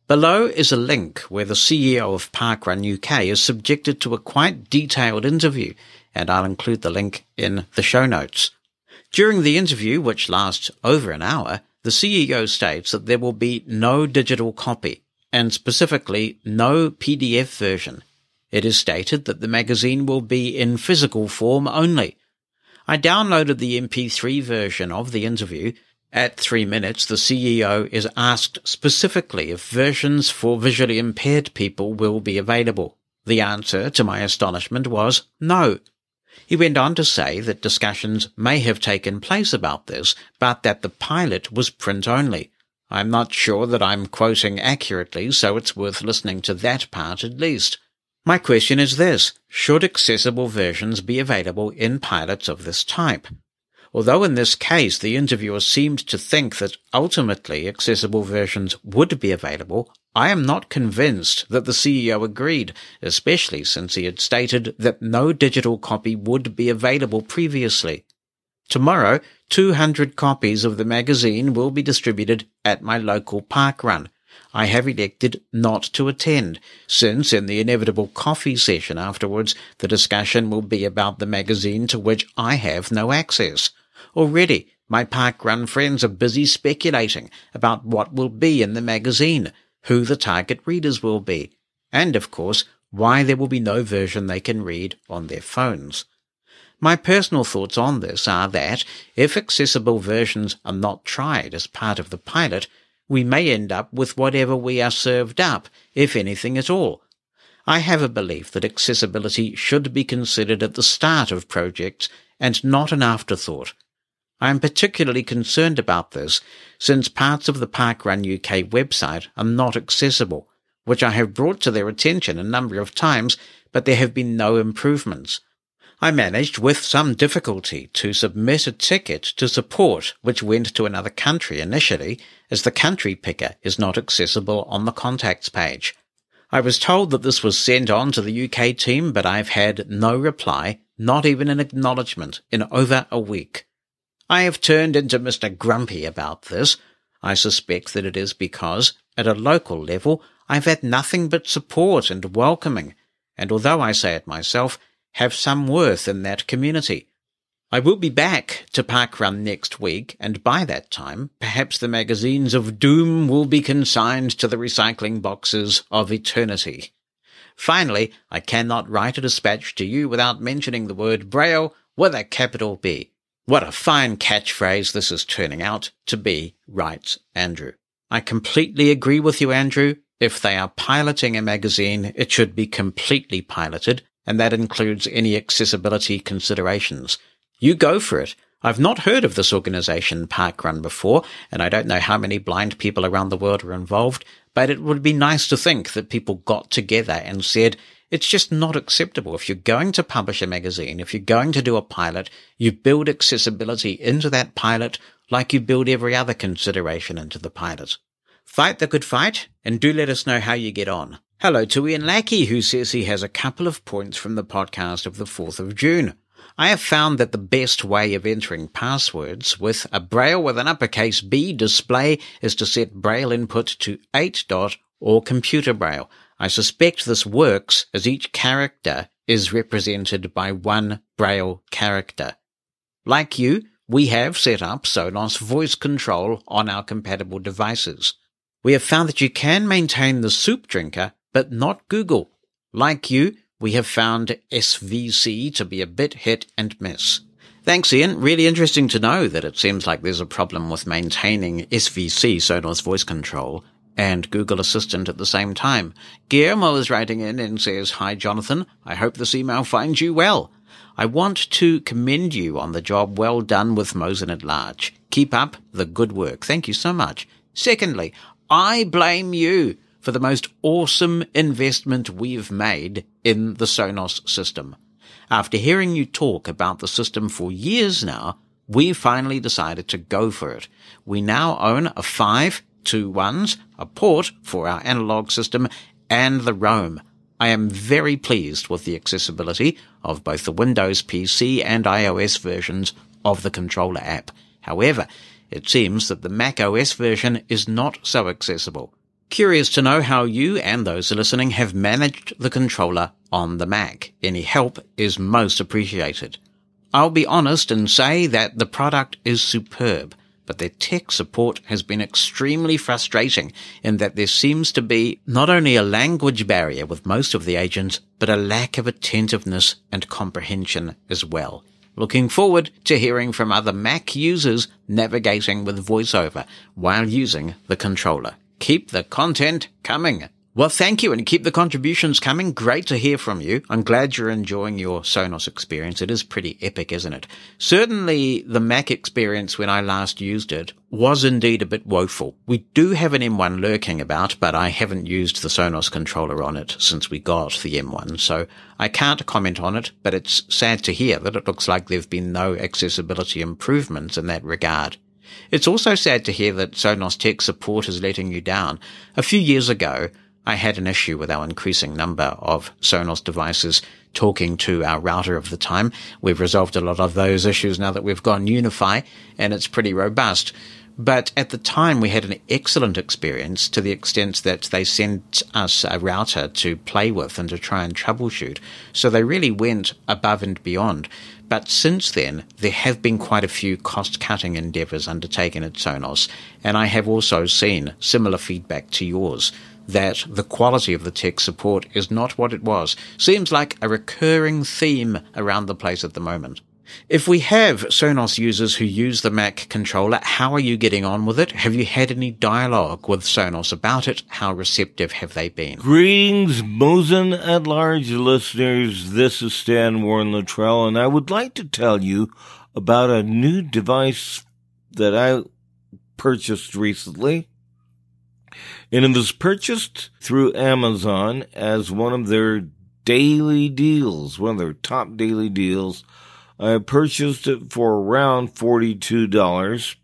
Below is a link where the CEO of Parkrun UK is subjected to a quite detailed interview and I'll include the link in the show notes. During the interview, which lasts over an hour, the CEO states that there will be no digital copy, and specifically no PDF version. It is stated that the magazine will be in physical form only. I downloaded the MP3 version of the interview. At three minutes, the CEO is asked specifically if versions for visually impaired people will be available. The answer, to my astonishment, was no. He went on to say that discussions may have taken place about this, but that the pilot was print only. I'm not sure that I'm quoting accurately, so it's worth listening to that part at least. My question is this. Should accessible versions be available in pilots of this type? Although in this case the interviewer seemed to think that ultimately accessible versions would be available, I am not convinced that the CEO agreed, especially since he had stated that no digital copy would be available previously. Tomorrow, 200 copies of the magazine will be distributed at my local park run. I have elected not to attend, since in the inevitable coffee session afterwards, the discussion will be about the magazine to which I have no access. Already, my park run friends are busy speculating about what will be in the magazine, who the target readers will be, and of course, why there will be no version they can read on their phones. My personal thoughts on this are that if accessible versions are not tried as part of the pilot, we may end up with whatever we are served up, if anything at all. I have a belief that accessibility should be considered at the start of projects and not an afterthought. I am particularly concerned about this since parts of the Parkrun UK website are not accessible, which I have brought to their attention a number of times, but there have been no improvements. I managed with some difficulty to submit a ticket to support which went to another country initially, as the country picker is not accessible on the contacts page. I was told that this was sent on to the UK team, but I've had no reply, not even an acknowledgement, in over a week. I have turned into Mr. Grumpy about this. I suspect that it is because, at a local level, I've had nothing but support and welcoming, and although I say it myself, have some worth in that community. I will be back to Parkrun next week, and by that time, perhaps the magazines of doom will be consigned to the recycling boxes of eternity. Finally, I cannot write a dispatch to you without mentioning the word Braille with a capital B. What a fine catchphrase this is turning out to be, writes Andrew. I completely agree with you, Andrew. If they are piloting a magazine, it should be completely piloted, and that includes any accessibility considerations. You go for it. I've not heard of this organization, Parkrun, before, and I don't know how many blind people around the world are involved, but it would be nice to think that people got together and said, it's just not acceptable. If you're going to publish a magazine, if you're going to do a pilot, you build accessibility into that pilot like you build every other consideration into the pilot. Fight the good fight, and do let us know how you get on. Hello to Ian Lackey, who says he has a couple of points from the podcast of the 4th of June. I have found that the best way of entering passwords with a Braille with an uppercase B display is to set Braille input to 8 dot or computer Braille. I suspect this works as each character is represented by one Braille character. Like you, we have set up Sonos voice control on our compatible devices. We have found that you can maintain the soup drinker, but not Google. Like you, we have found SVC to be a bit hit and miss. Thanks, Ian. Really interesting to know that it seems like there's a problem with maintaining SVC, Sonos voice control, and Google Assistant at the same time. Guillermo is writing in and says, Hi, Jonathan. I hope this email finds you well. I want to commend you on the job well done with Mosen at large. Keep up the good work. Thank you so much. Secondly, I blame you for the most awesome investment we've made in the Sonos system. After hearing you talk about the system for years now, we finally decided to go for it. We now own a five two ones, a port for our analog system, and the Roam. I am very pleased with the accessibility of both the Windows PC and iOS versions of the controller app. However, it seems that the Mac OS version is not so accessible. Curious to know how you and those listening have managed the controller on the Mac. Any help is most appreciated. I'll be honest and say that the product is superb but their tech support has been extremely frustrating in that there seems to be not only a language barrier with most of the agents, but a lack of attentiveness and comprehension as well. Looking forward to hearing from other Mac users navigating with VoiceOver while using the controller. Keep the content coming. Well, thank you and keep the contributions coming. Great to hear from you. I'm glad you're enjoying your Sonos experience. It is pretty epic, isn't it? Certainly the Mac experience when I last used it was indeed a bit woeful. We do have an M1 lurking about, but I haven't used the Sonos controller on it since we got the M1, so I can't comment on it, but it's sad to hear that it looks like there've been no accessibility improvements in that regard. It's also sad to hear that Sonos tech support is letting you down. A few years ago, I had an issue with our increasing number of Sonos devices talking to our router of the time. We've resolved a lot of those issues now that we've gone UniFi and it's pretty robust. But at the time, we had an excellent experience to the extent that they sent us a router to play with and to try and troubleshoot. So they really went above and beyond. But since then, there have been quite a few cost cutting endeavors undertaken at Sonos, and I have also seen similar feedback to yours that the quality of the tech support is not what it was. Seems like a recurring theme around the place at the moment. If we have Sonos users who use the Mac controller, how are you getting on with it? Have you had any dialogue with Sonos about it? How receptive have they been? Greetings, Mosen at large listeners. This is Stan Warren Luttrell, and I would like to tell you about a new device that I purchased recently. And it was purchased through Amazon as one of their daily deals, one of their top daily deals. I purchased it for around $42.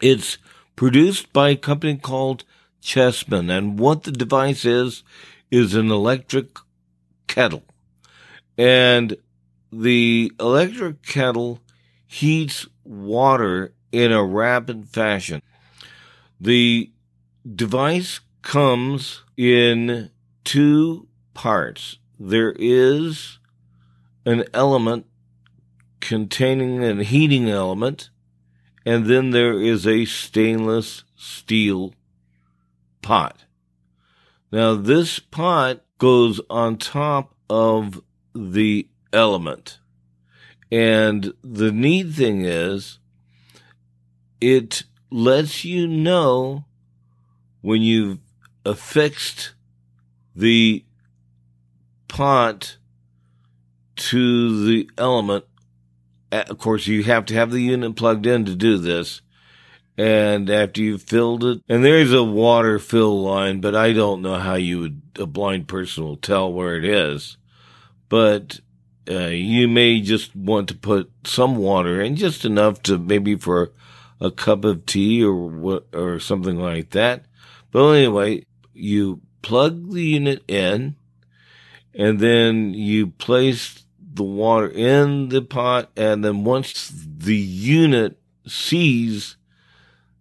It's produced by a company called Chefman, and what the device is, is an electric kettle. And the electric kettle heats water in a rapid fashion. The device comes in two parts. There is an element containing a heating element, and then there is a stainless steel pot. Now, this pot goes on top of the element. And the neat thing is, it lets you know when you've affixed the pot to the element. Of course, you have to have the unit plugged in to do this. And after you've filled it, and there's a water fill line, but I don't know how you would, a blind person will tell where it is. But uh, you may just want to put some water in, just enough to maybe for a cup of tea or or something like that. But anyway, you plug the unit in and then you place the water in the pot. And then once the unit sees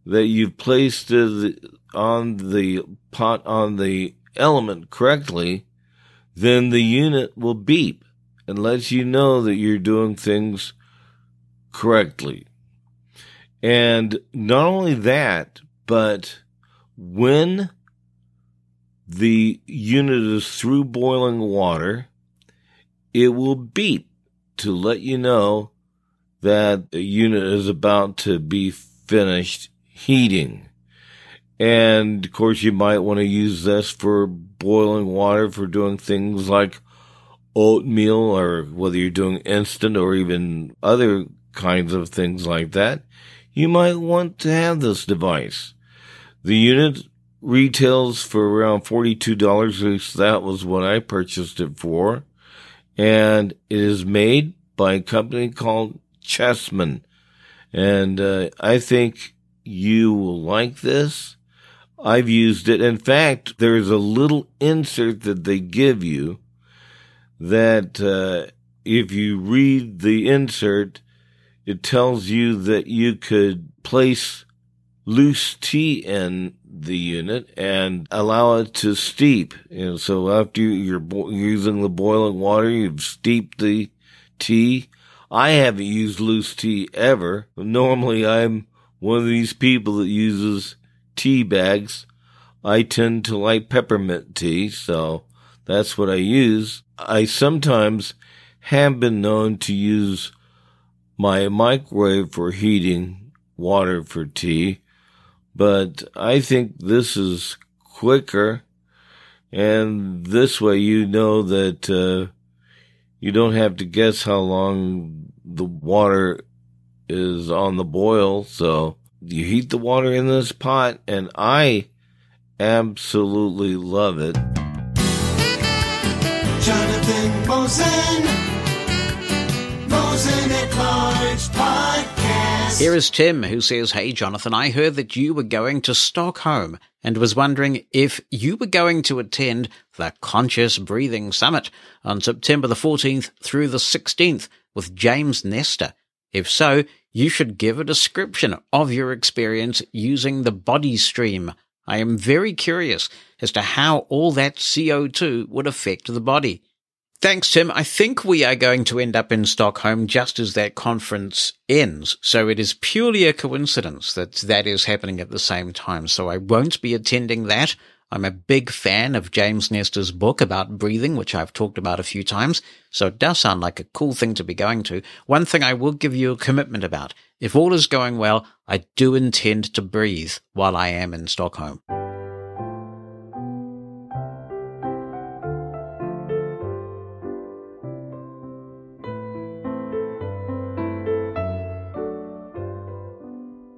that you've placed it on the pot on the element correctly, then the unit will beep and lets you know that you're doing things correctly. And not only that, but when the unit is through boiling water, it will beep to let you know that the unit is about to be finished heating. And of course, you might want to use this for boiling water for doing things like oatmeal or whether you're doing instant or even other kinds of things like that. You might want to have this device. The unit retails for around $42. At least that was what I purchased it for. And it is made by a company called Chefman. And uh, I think you will like this. I've used it. In fact, there's a little insert that they give you that uh, if you read the insert, it tells you that you could place loose tea in the unit and allow it to steep. And so after you're using the boiling water, you've steeped the tea. I haven't used loose tea ever. Normally, I'm one of these people that uses tea bags. I tend to like peppermint tea, so that's what I use. I sometimes have been known to use my microwave for heating water for tea, but I think this is quicker. And this way you know that, uh, you don't have to guess how long the water is on the boil. So you heat the water in this pot and I absolutely love it. Jonathan Here is Tim who says, Hey Jonathan, I heard that you were going to Stockholm and was wondering if you were going to attend the Conscious Breathing Summit on September the 14th through the 16th with James Nestor. If so, you should give a description of your experience using the body stream. I am very curious as to how all that CO2 would affect the body. Thanks, Tim. I think we are going to end up in Stockholm just as that conference ends. So it is purely a coincidence that that is happening at the same time. So I won't be attending that. I'm a big fan of James Nestor's book about breathing, which I've talked about a few times. So it does sound like a cool thing to be going to. One thing I will give you a commitment about. If all is going well, I do intend to breathe while I am in Stockholm.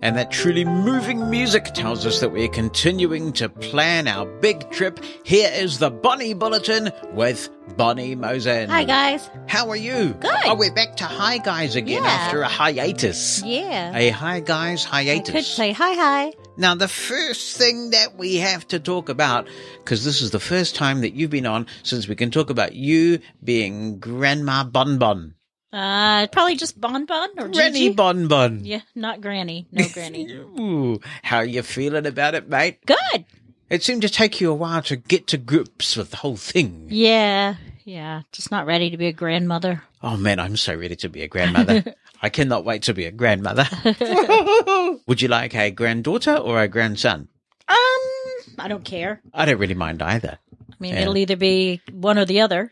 And that truly moving music tells us that we're continuing to plan our big trip. Here is the Bonnie Bulletin with Bonnie Mosen. Hi, guys. How are you? Good. Oh, we're back to Hi Guys again Yeah. after a hiatus. Yeah. A Hi Guys I hiatus. could say hi, hi. Now, the first thing that we have to talk about, because this is the first time that you've been on since we can talk about you being Grandma Bon Bon. Uh, probably just Bon Bon or Granny Gigi. Bon Bon. Yeah, not Granny. No Granny. [LAUGHS] Ooh, how you feeling about it, mate? Good. It seemed to take you a while to get to grips with the whole thing. Yeah, yeah. Just not ready to be a grandmother. Oh man, I'm so ready to be a grandmother. [LAUGHS] I cannot wait to be a grandmother. [LAUGHS] Would you like a granddaughter or a grandson? Um, I don't care. I don't really mind either. I mean, Yeah. it'll either be one or the other,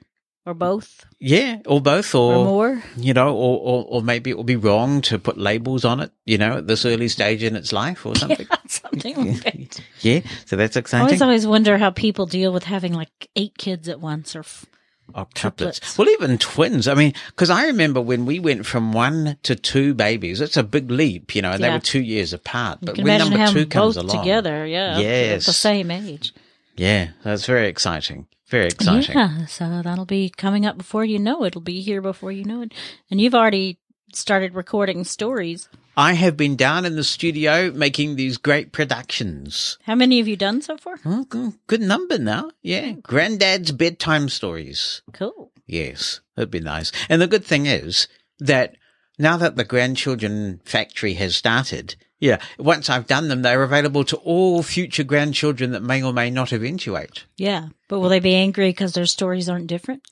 or both, Yeah, or both, or, or more. you know, or, or or maybe it will be wrong to put labels on it, you know, at this early stage in its life or something. [LAUGHS] Yeah, something like [LAUGHS] that. yeah, so that's exciting. I always, always wonder how people deal with having like eight kids at once, or f- Octuplets. triplets. Well, even twins. I mean, because I remember when we went from one to two babies, it's a big leap, you know, and they were two years apart. But when number two comes along, together. Yeah, at Yes. the same age. yeah, that's very exciting. Very exciting. Yeah, so that'll be coming up before you know it. It'll be here before you know it. And you've already started recording stories. I have been down in the studio making these great productions. How many have you done so far? Oh, good, good number now. Yeah. Oh. Granddad's bedtime stories. Cool. Yes, that'd be nice. And the good thing is that now that the grandchildren factory has started, yeah, once I've done them, they're available to all future grandchildren that may or may not eventuate. Yeah, but will they be angry because their stories aren't different?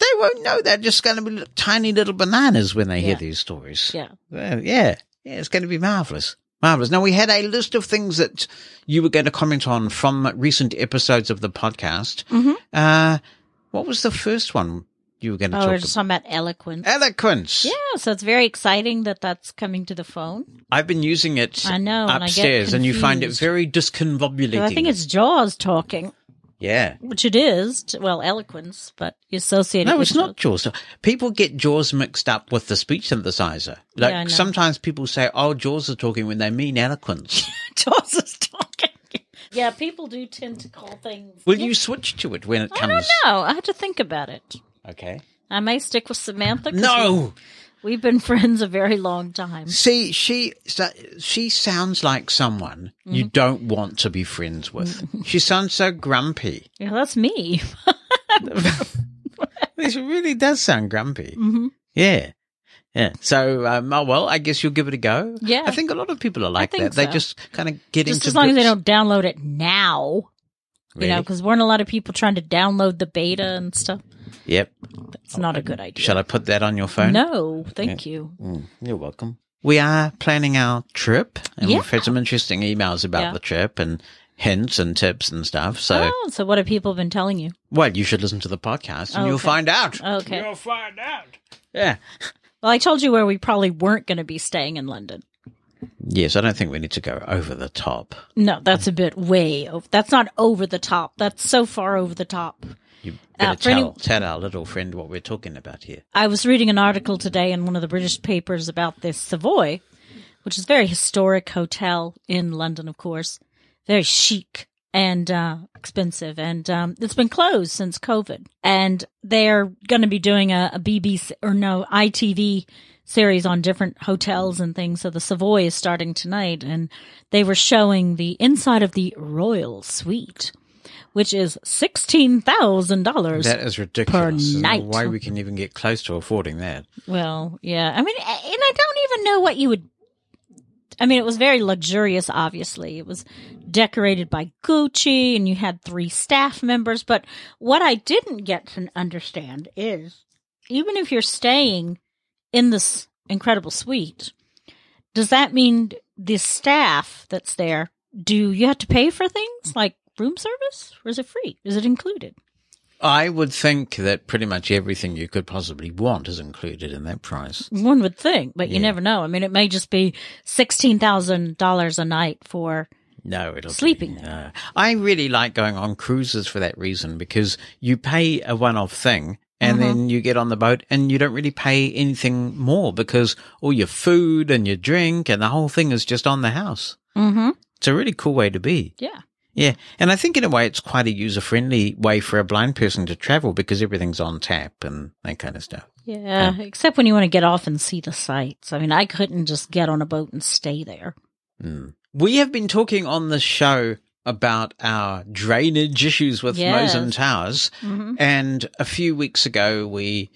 They won't know. They're just going to be tiny little bananas when they hear these stories. Yeah. Well, yeah. Yeah, it's going to be marvelous. Marvelous. Now, we had a list of things that you were going to comment on from recent episodes of the podcast. Mm-hmm. Uh, what was the first one you were going to Oh, talk we're about? just talking about eloquence. Eloquence. Yeah, so it's very exciting that that's coming to the phone. I've been using it I know, and I upstairs, and, you find it very very 'Cause discombobulating. I think it's Jaws talking, yeah. which it is. Well, eloquence, but you associate it No, with it's not Jaws. People get Jaws mixed up with the speech synthesizer. Like Yeah, I know. sometimes people say, "Oh, Jaws are talking" when they mean eloquence. [LAUGHS] Jaws is talking. Yeah, people do tend to call things. Will you switch to it when it comes? I comes? don't know. I have to think about it. Okay. I may stick with Samantha. No. we- We've been [LAUGHS] friends a very long time. See, she she sounds like someone you Mm-hmm. don't want to be friends with. [LAUGHS] she sounds so grumpy. Yeah, that's me. [LAUGHS] This really does sound grumpy. Mhm. Yeah. Yeah. So, um, oh, well, I guess you'll give it a go. Yeah. I think a lot of people are like that. They just kind of get Just into as long as they don't download it now. You know, because weren't a lot of people trying to download the beta and stuff. Yep. It's not a good idea. Shall I put that on your phone? No, thank Yeah. you. Mm, you're welcome. We are planning our trip, and Yeah. we've had some interesting emails about Yeah. the trip and hints and tips and stuff. So, oh, so what have people been telling you? well, you should listen to the podcast and you'll find out. Okay. You'll find out. Yeah. Well, I told you where we probably weren't going to be staying in London. Yes, I don't think we need to go over the top. No, that's a bit way over. That's not over the top. That's so far over the top. You Uh, better any- tell, tell our little friend what we're talking about here. I was reading an article today in one of the British papers about this Savoy, which is a very historic hotel in London, of course, very chic and uh, expensive, and um, it's been closed since COVID. And they're going to be doing a, a BBC or no ITV series on different hotels and things. So the Savoy is starting tonight, and they were showing the inside of the Royal Suite. Which is sixteen thousand dollars. That is ridiculous. Don't night. Why we can even get close to affording that? Well, yeah. I mean, and I don't even know what you would. I mean, it was very luxurious, obviously. It was decorated by Gucci and you had three staff members. But what I didn't get to understand is even if you're staying in this incredible suite, does that mean the staff that's there, do you have to pay for things like room service or is it free? Is it included? I would think that pretty much everything you could possibly want is included in that price. One would think, but you Yeah. never know. I mean, it may just be sixteen thousand dollars a night for No, it'll sleeping Be, there. no. I really like going on cruises for that reason because you pay a one-off thing, and Mhm. then you get on the boat and you don't really pay anything more because all your food and your drink and the whole thing is just on the house. Mm-hmm. It's a really cool way to be. Yeah. Yeah. And I think in a way it's quite a user friendly way for a blind person to travel because everything's on tap and that kind of stuff. Yeah, except when you want to get off and see the sights. I mean, I couldn't just get on a boat and stay there. Mm. We have been talking on the show about our drainage issues with Yes. Mosen Towers. Mhm. And a few weeks ago, we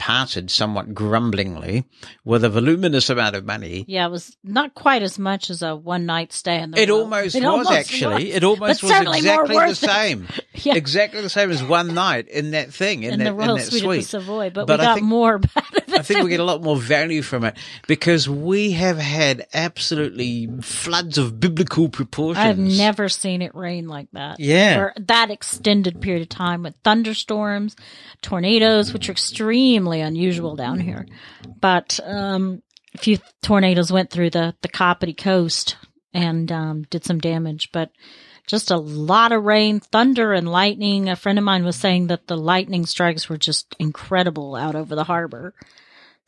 parted somewhat grumblingly with a voluminous amount of money. Yeah, it was not quite as much as a one night stay in the It row. almost It was almost actually. was. It almost But was exactly the same. [LAUGHS] Yeah. Exactly the same as one night in that thing in, in that, the Royal in that Suite, suite. Savoy, but, But we I got think- more [LAUGHS] out of it. I think we get a lot more value from it because we have had absolutely floods of biblical proportions. I've never seen it rain like that. Yeah. For that extended period of time with thunderstorms, tornadoes, which are extremely unusual down here. But um, a few tornadoes went through the, the Kapiti coast and um, did some damage. But just a lot of rain, thunder, and lightning. A friend of mine was saying that the lightning strikes were just incredible out over the harbor.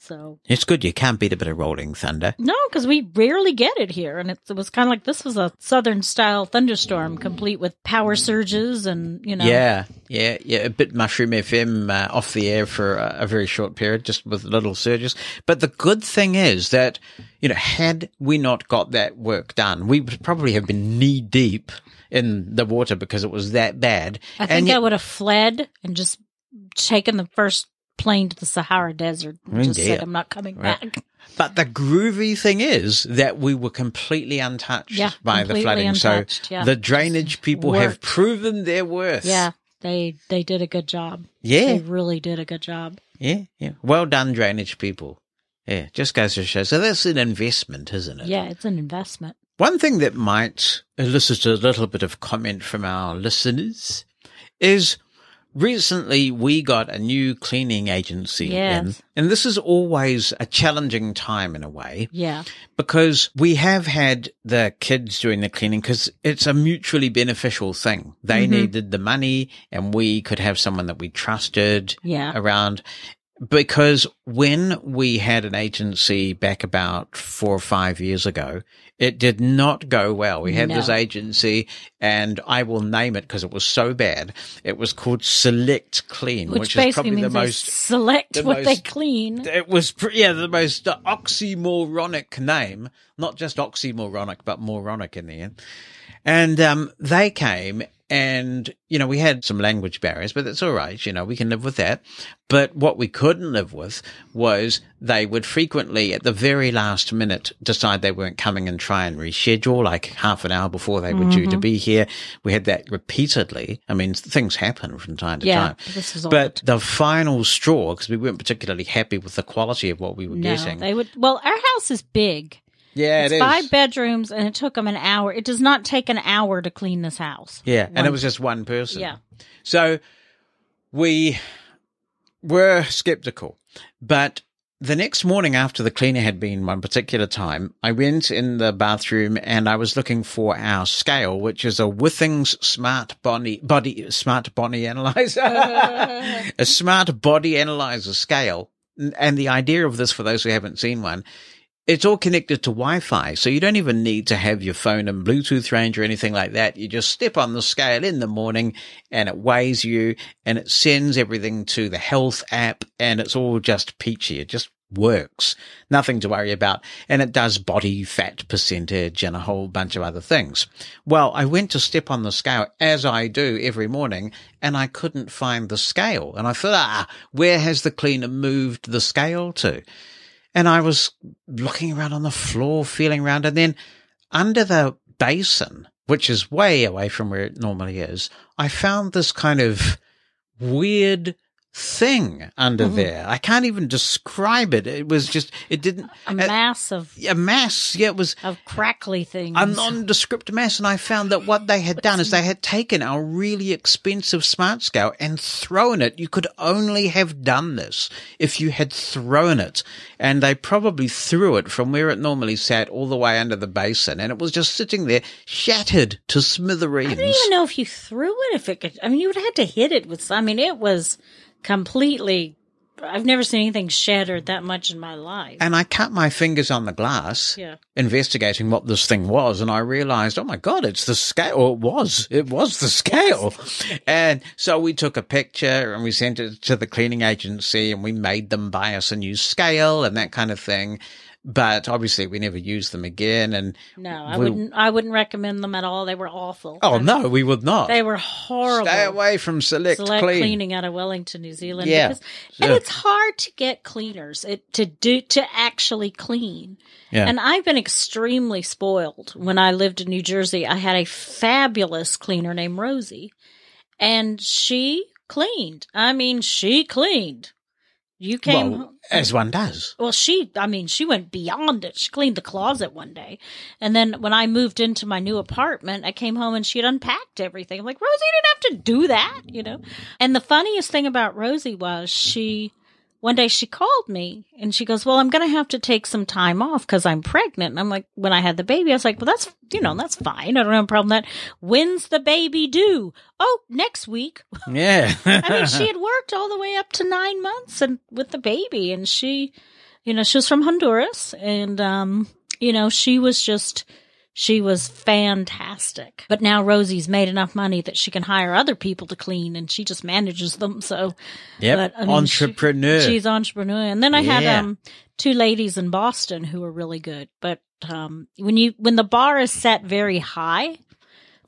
So It's good. You can't beat a bit of rolling thunder. no, because we rarely get it here, and it, it was kind of like this was a southern style thunderstorm, complete with power surges and you know. Yeah, yeah, yeah. A bit Mushroom FM uh, off the air for a, a very short period, just with little surges. But the good thing is that, you know, had we not got that work done, we would probably have been knee deep in the water because it was that bad. I think And I would have fled and just taken the first plane to the Sahara Desert. And Oh, just dear. said I'm not coming Right. back. But the groovy thing is that we were completely untouched Yeah, by the flooding. untouched, so yeah. the drainage people have proven their worth. Yeah, they they did a good job. Yeah. they really did a good job. Yeah, yeah. Well done, drainage people. Yeah, just goes to show. So that's an investment, isn't it? Yeah, it's an investment. One thing that might elicit a little bit of comment from our listeners is recently we got a new cleaning agency in. And this is always a challenging time in a way Yeah, because we have had the kids doing the cleaning because it's a mutually beneficial thing. They Mhm. needed the money and we could have someone that we trusted Yeah. around. Because when we had an agency back about four or five years ago, it did not go well. We had this agency and I will name it because it was so bad. It was called Select Clean, which, which, is probably means the most select the what they clean. it was, yeah, the most oxymoronic name, not just oxymoronic, but moronic in the end. And um, they came and, you know, we had some language barriers, but that's all right. You know, we can live with that. But what we couldn't live with was they would frequently, at the very last minute, decide they weren't coming and try and reschedule, like half an hour before they were due to Mhm. be here. We had that repeatedly. I mean, things happen from time to Yeah, time. this was all But the final straw, because we weren't particularly happy with the quality of what we were No, getting. they would. Well, our house is big. Yeah, it's it is. five bedrooms, and it took them an hour. It does not take an hour to clean this house. Yeah, and it was just one person. Yeah. So we were skeptical. But the next morning after the cleaner had been one particular time, I went in the bathroom and I was looking for our scale, which is a Withings smart body, body, smart body analyzer, [LAUGHS] a smart body analyzer scale. And the idea of this, for those who haven't seen one, it's all connected to Wi-Fi, so you don't even need to have your phone in Bluetooth range or anything like that. You just step on the scale in the morning and it weighs you and it sends everything to the health app and it's all just peachy. It just works. Nothing to worry about. And it does body fat percentage and a whole bunch of other things. Well, I went to step on the scale as I do every morning and I couldn't find the scale. And I thought, ah, where has the cleaner moved the scale to? And I was looking around on the floor, feeling around, and then under the basin, which is way away from where it normally is, I found this kind of weird thing under Mhm. there. I can't even describe it. It was just, it didn't, A mass of a mass. Yeah, it was of crackly things. a nondescript mass. And I found that what they had done is they had taken our really expensive smart scale and thrown it. You could only have done this if you had thrown it. And they probably threw it from where it normally sat all the way under the basin. And it was just sitting there shattered to smithereens. I don't even know if you threw it. If it could, I mean, you would have had to hit it with. I mean, it was completely. I've never seen anything shattered that much in my life. And I cut my fingers on the glass, Yeah. investigating what this thing was, and I realized, oh my god, it's the scale. Or it was, it was the scale. and so we took a picture and we sent it to the cleaning agency, and we made them buy us a new scale and that kind of thing. But obviously, we never used them again. And No, I we- wouldn't. I wouldn't recommend them at all. They were awful. Oh no, we would not. They were horrible. Stay away from select, Select clean. cleaning out of Wellington, New Zealand. Yeah. Because, and it's hard to get cleaners it, to do to actually clean. Yeah. And I've been extremely spoiled. When I lived in New Jersey, I had a fabulous cleaner named Rosie, and she cleaned. I mean, she cleaned. You came. Well, as one does. Well, she, I mean, she went beyond it. She cleaned the closet one day. And then when I moved into my new apartment, I came home and she had unpacked everything. I'm like, Rosie, you didn't have to do that, you know? And the funniest thing about Rosie was she, one day she called me and she goes, well, I'm going to have to take some time off because I'm pregnant. And I'm like, when I had the baby, I was like, well, that's, you know, that's fine. I don't have a problem with that. When's the baby due? Oh, next week. [LAUGHS] Yeah. I mean, she had worked all the way up to nine months and with the baby, and she, you know, she was from Honduras, and um, you know, she was just, she was fantastic. But now Rosie's made enough money that she can hire other people to clean, and she just manages them. So, Yep. but, I mean, she- Entrepreneur. she's entrepreneur, and then I had um two ladies in Boston who were really good. But um, when you when the bar is set very high,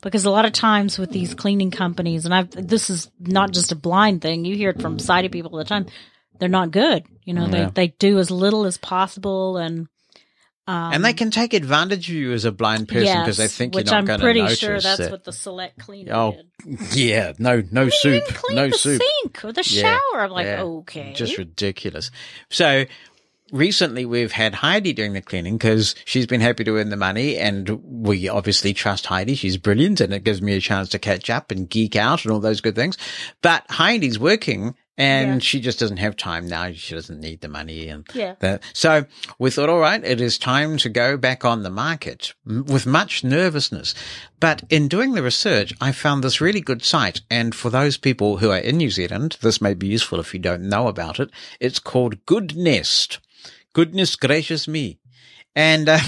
because a lot of times with these cleaning companies, and I've this is not just a blind thing. You hear it from sighted people all the time. They're not good. You know, Yeah. they they do as little as possible, and um, and they can take advantage of you as a blind person because they think you're not going to notice. Which I'm pretty sure that's that- what the select cleaner Oh, did. yeah, no, no soup, no the soup. sink or the Yeah, shower. I'm like, yeah. okay, just ridiculous. So recently we've had Heidi doing the cleaning because she's been happy to earn the money and we obviously trust Heidi. She's brilliant and it gives me a chance to catch up and geek out and all those good things. But Heidi's working and she just doesn't have time now. She doesn't need the money and Yeah. that. So we thought, all right, it is time to go back on the market m- with much nervousness. But in doing the research, I found this really good site. And for those people who are in New Zealand, this may be useful if you don't know about it. It's called Good Nest. Goodness gracious me. And, uh,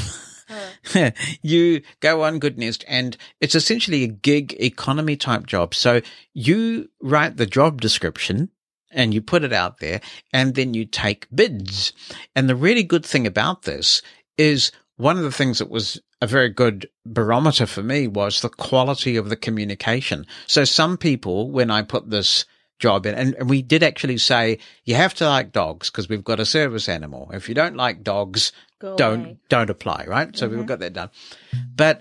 [LAUGHS] you go on Good Nest and it's essentially a gig economy type job. So you write the job description and you put it out there and then you take bids. And the really good thing about this is one of the things that was a very good barometer for me was the quality of the communication. So some people, when I put this job in, and, and we did actually say, you have to like dogs because we've got a service animal. If you don't like dogs, Go don't, away. don't apply, right? So we've Mhm. got that done. But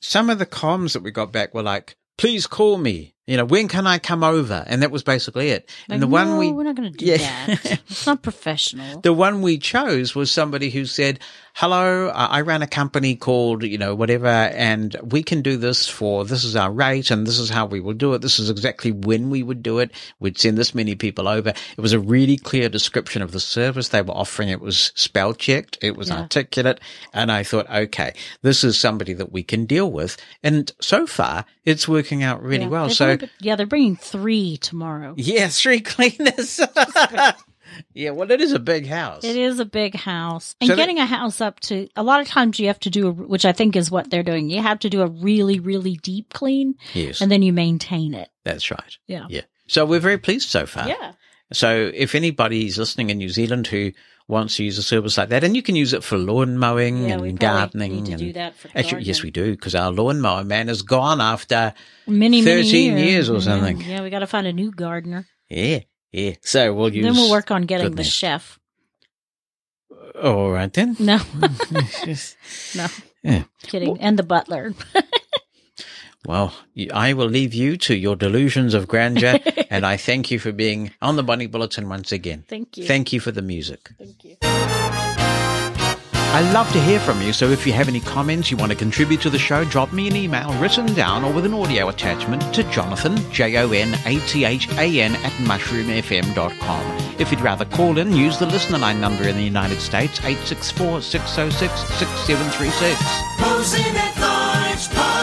some of the comms that we got back were like, please call me. You know, when can I come over? And that was basically it. Like, and the one we, we're not going to do Yeah. that. It's not professional. [LAUGHS] the one we chose was somebody who said, hello, I ran a company called, you know, whatever, and we can do this for, this is our rate and this is how we will do it. This is exactly when we would do it. We'd send this many people over. It was a really clear description of the service they were offering. It was spell checked. It was Yeah. articulate. And I thought, okay, this is somebody that we can deal with. And so far it's working out really Yeah, well. they've So only got- yeah, they're bringing three tomorrow. yeah, three [LAUGHS] cleaners. yeah, well, it is a big house. It is a big house. And So they- getting a house up to, a lot of times you have to do, a, which I think is what they're doing. You have to do a really, really deep clean. Yes. And then you maintain it. That's right. Yeah. Yeah. So we're very pleased so far. Yeah. So if anybody's listening in New Zealand who wants to use a service like that, and you can use it for lawn mowing Yeah, and gardening. and do that for actually, yes, we do because our lawn mower man is gone after Many, many years, years or mm-hmm. something. Yeah, we got to find a new gardener. Yeah. Yeah. So we'll use. then we'll work on getting the goodness. chef. All right then. No. [LAUGHS] [LAUGHS] no. Yeah. Kidding. and the butler. [LAUGHS] Well, I will leave you to your delusions of grandeur, [LAUGHS] and I thank you for being on the Bonnie Bulletin once again. Thank you. Thank you for the music. Thank you. I love to hear from you, so if you have any comments you want to contribute to the show, drop me an email written down or with an audio attachment to Jonathan, J-O-N-A-T-H-A-N at mushroomfm.com. If you'd rather call in, use the listener line number in the United States, 864-606-6736. Mosen at Large Podcast.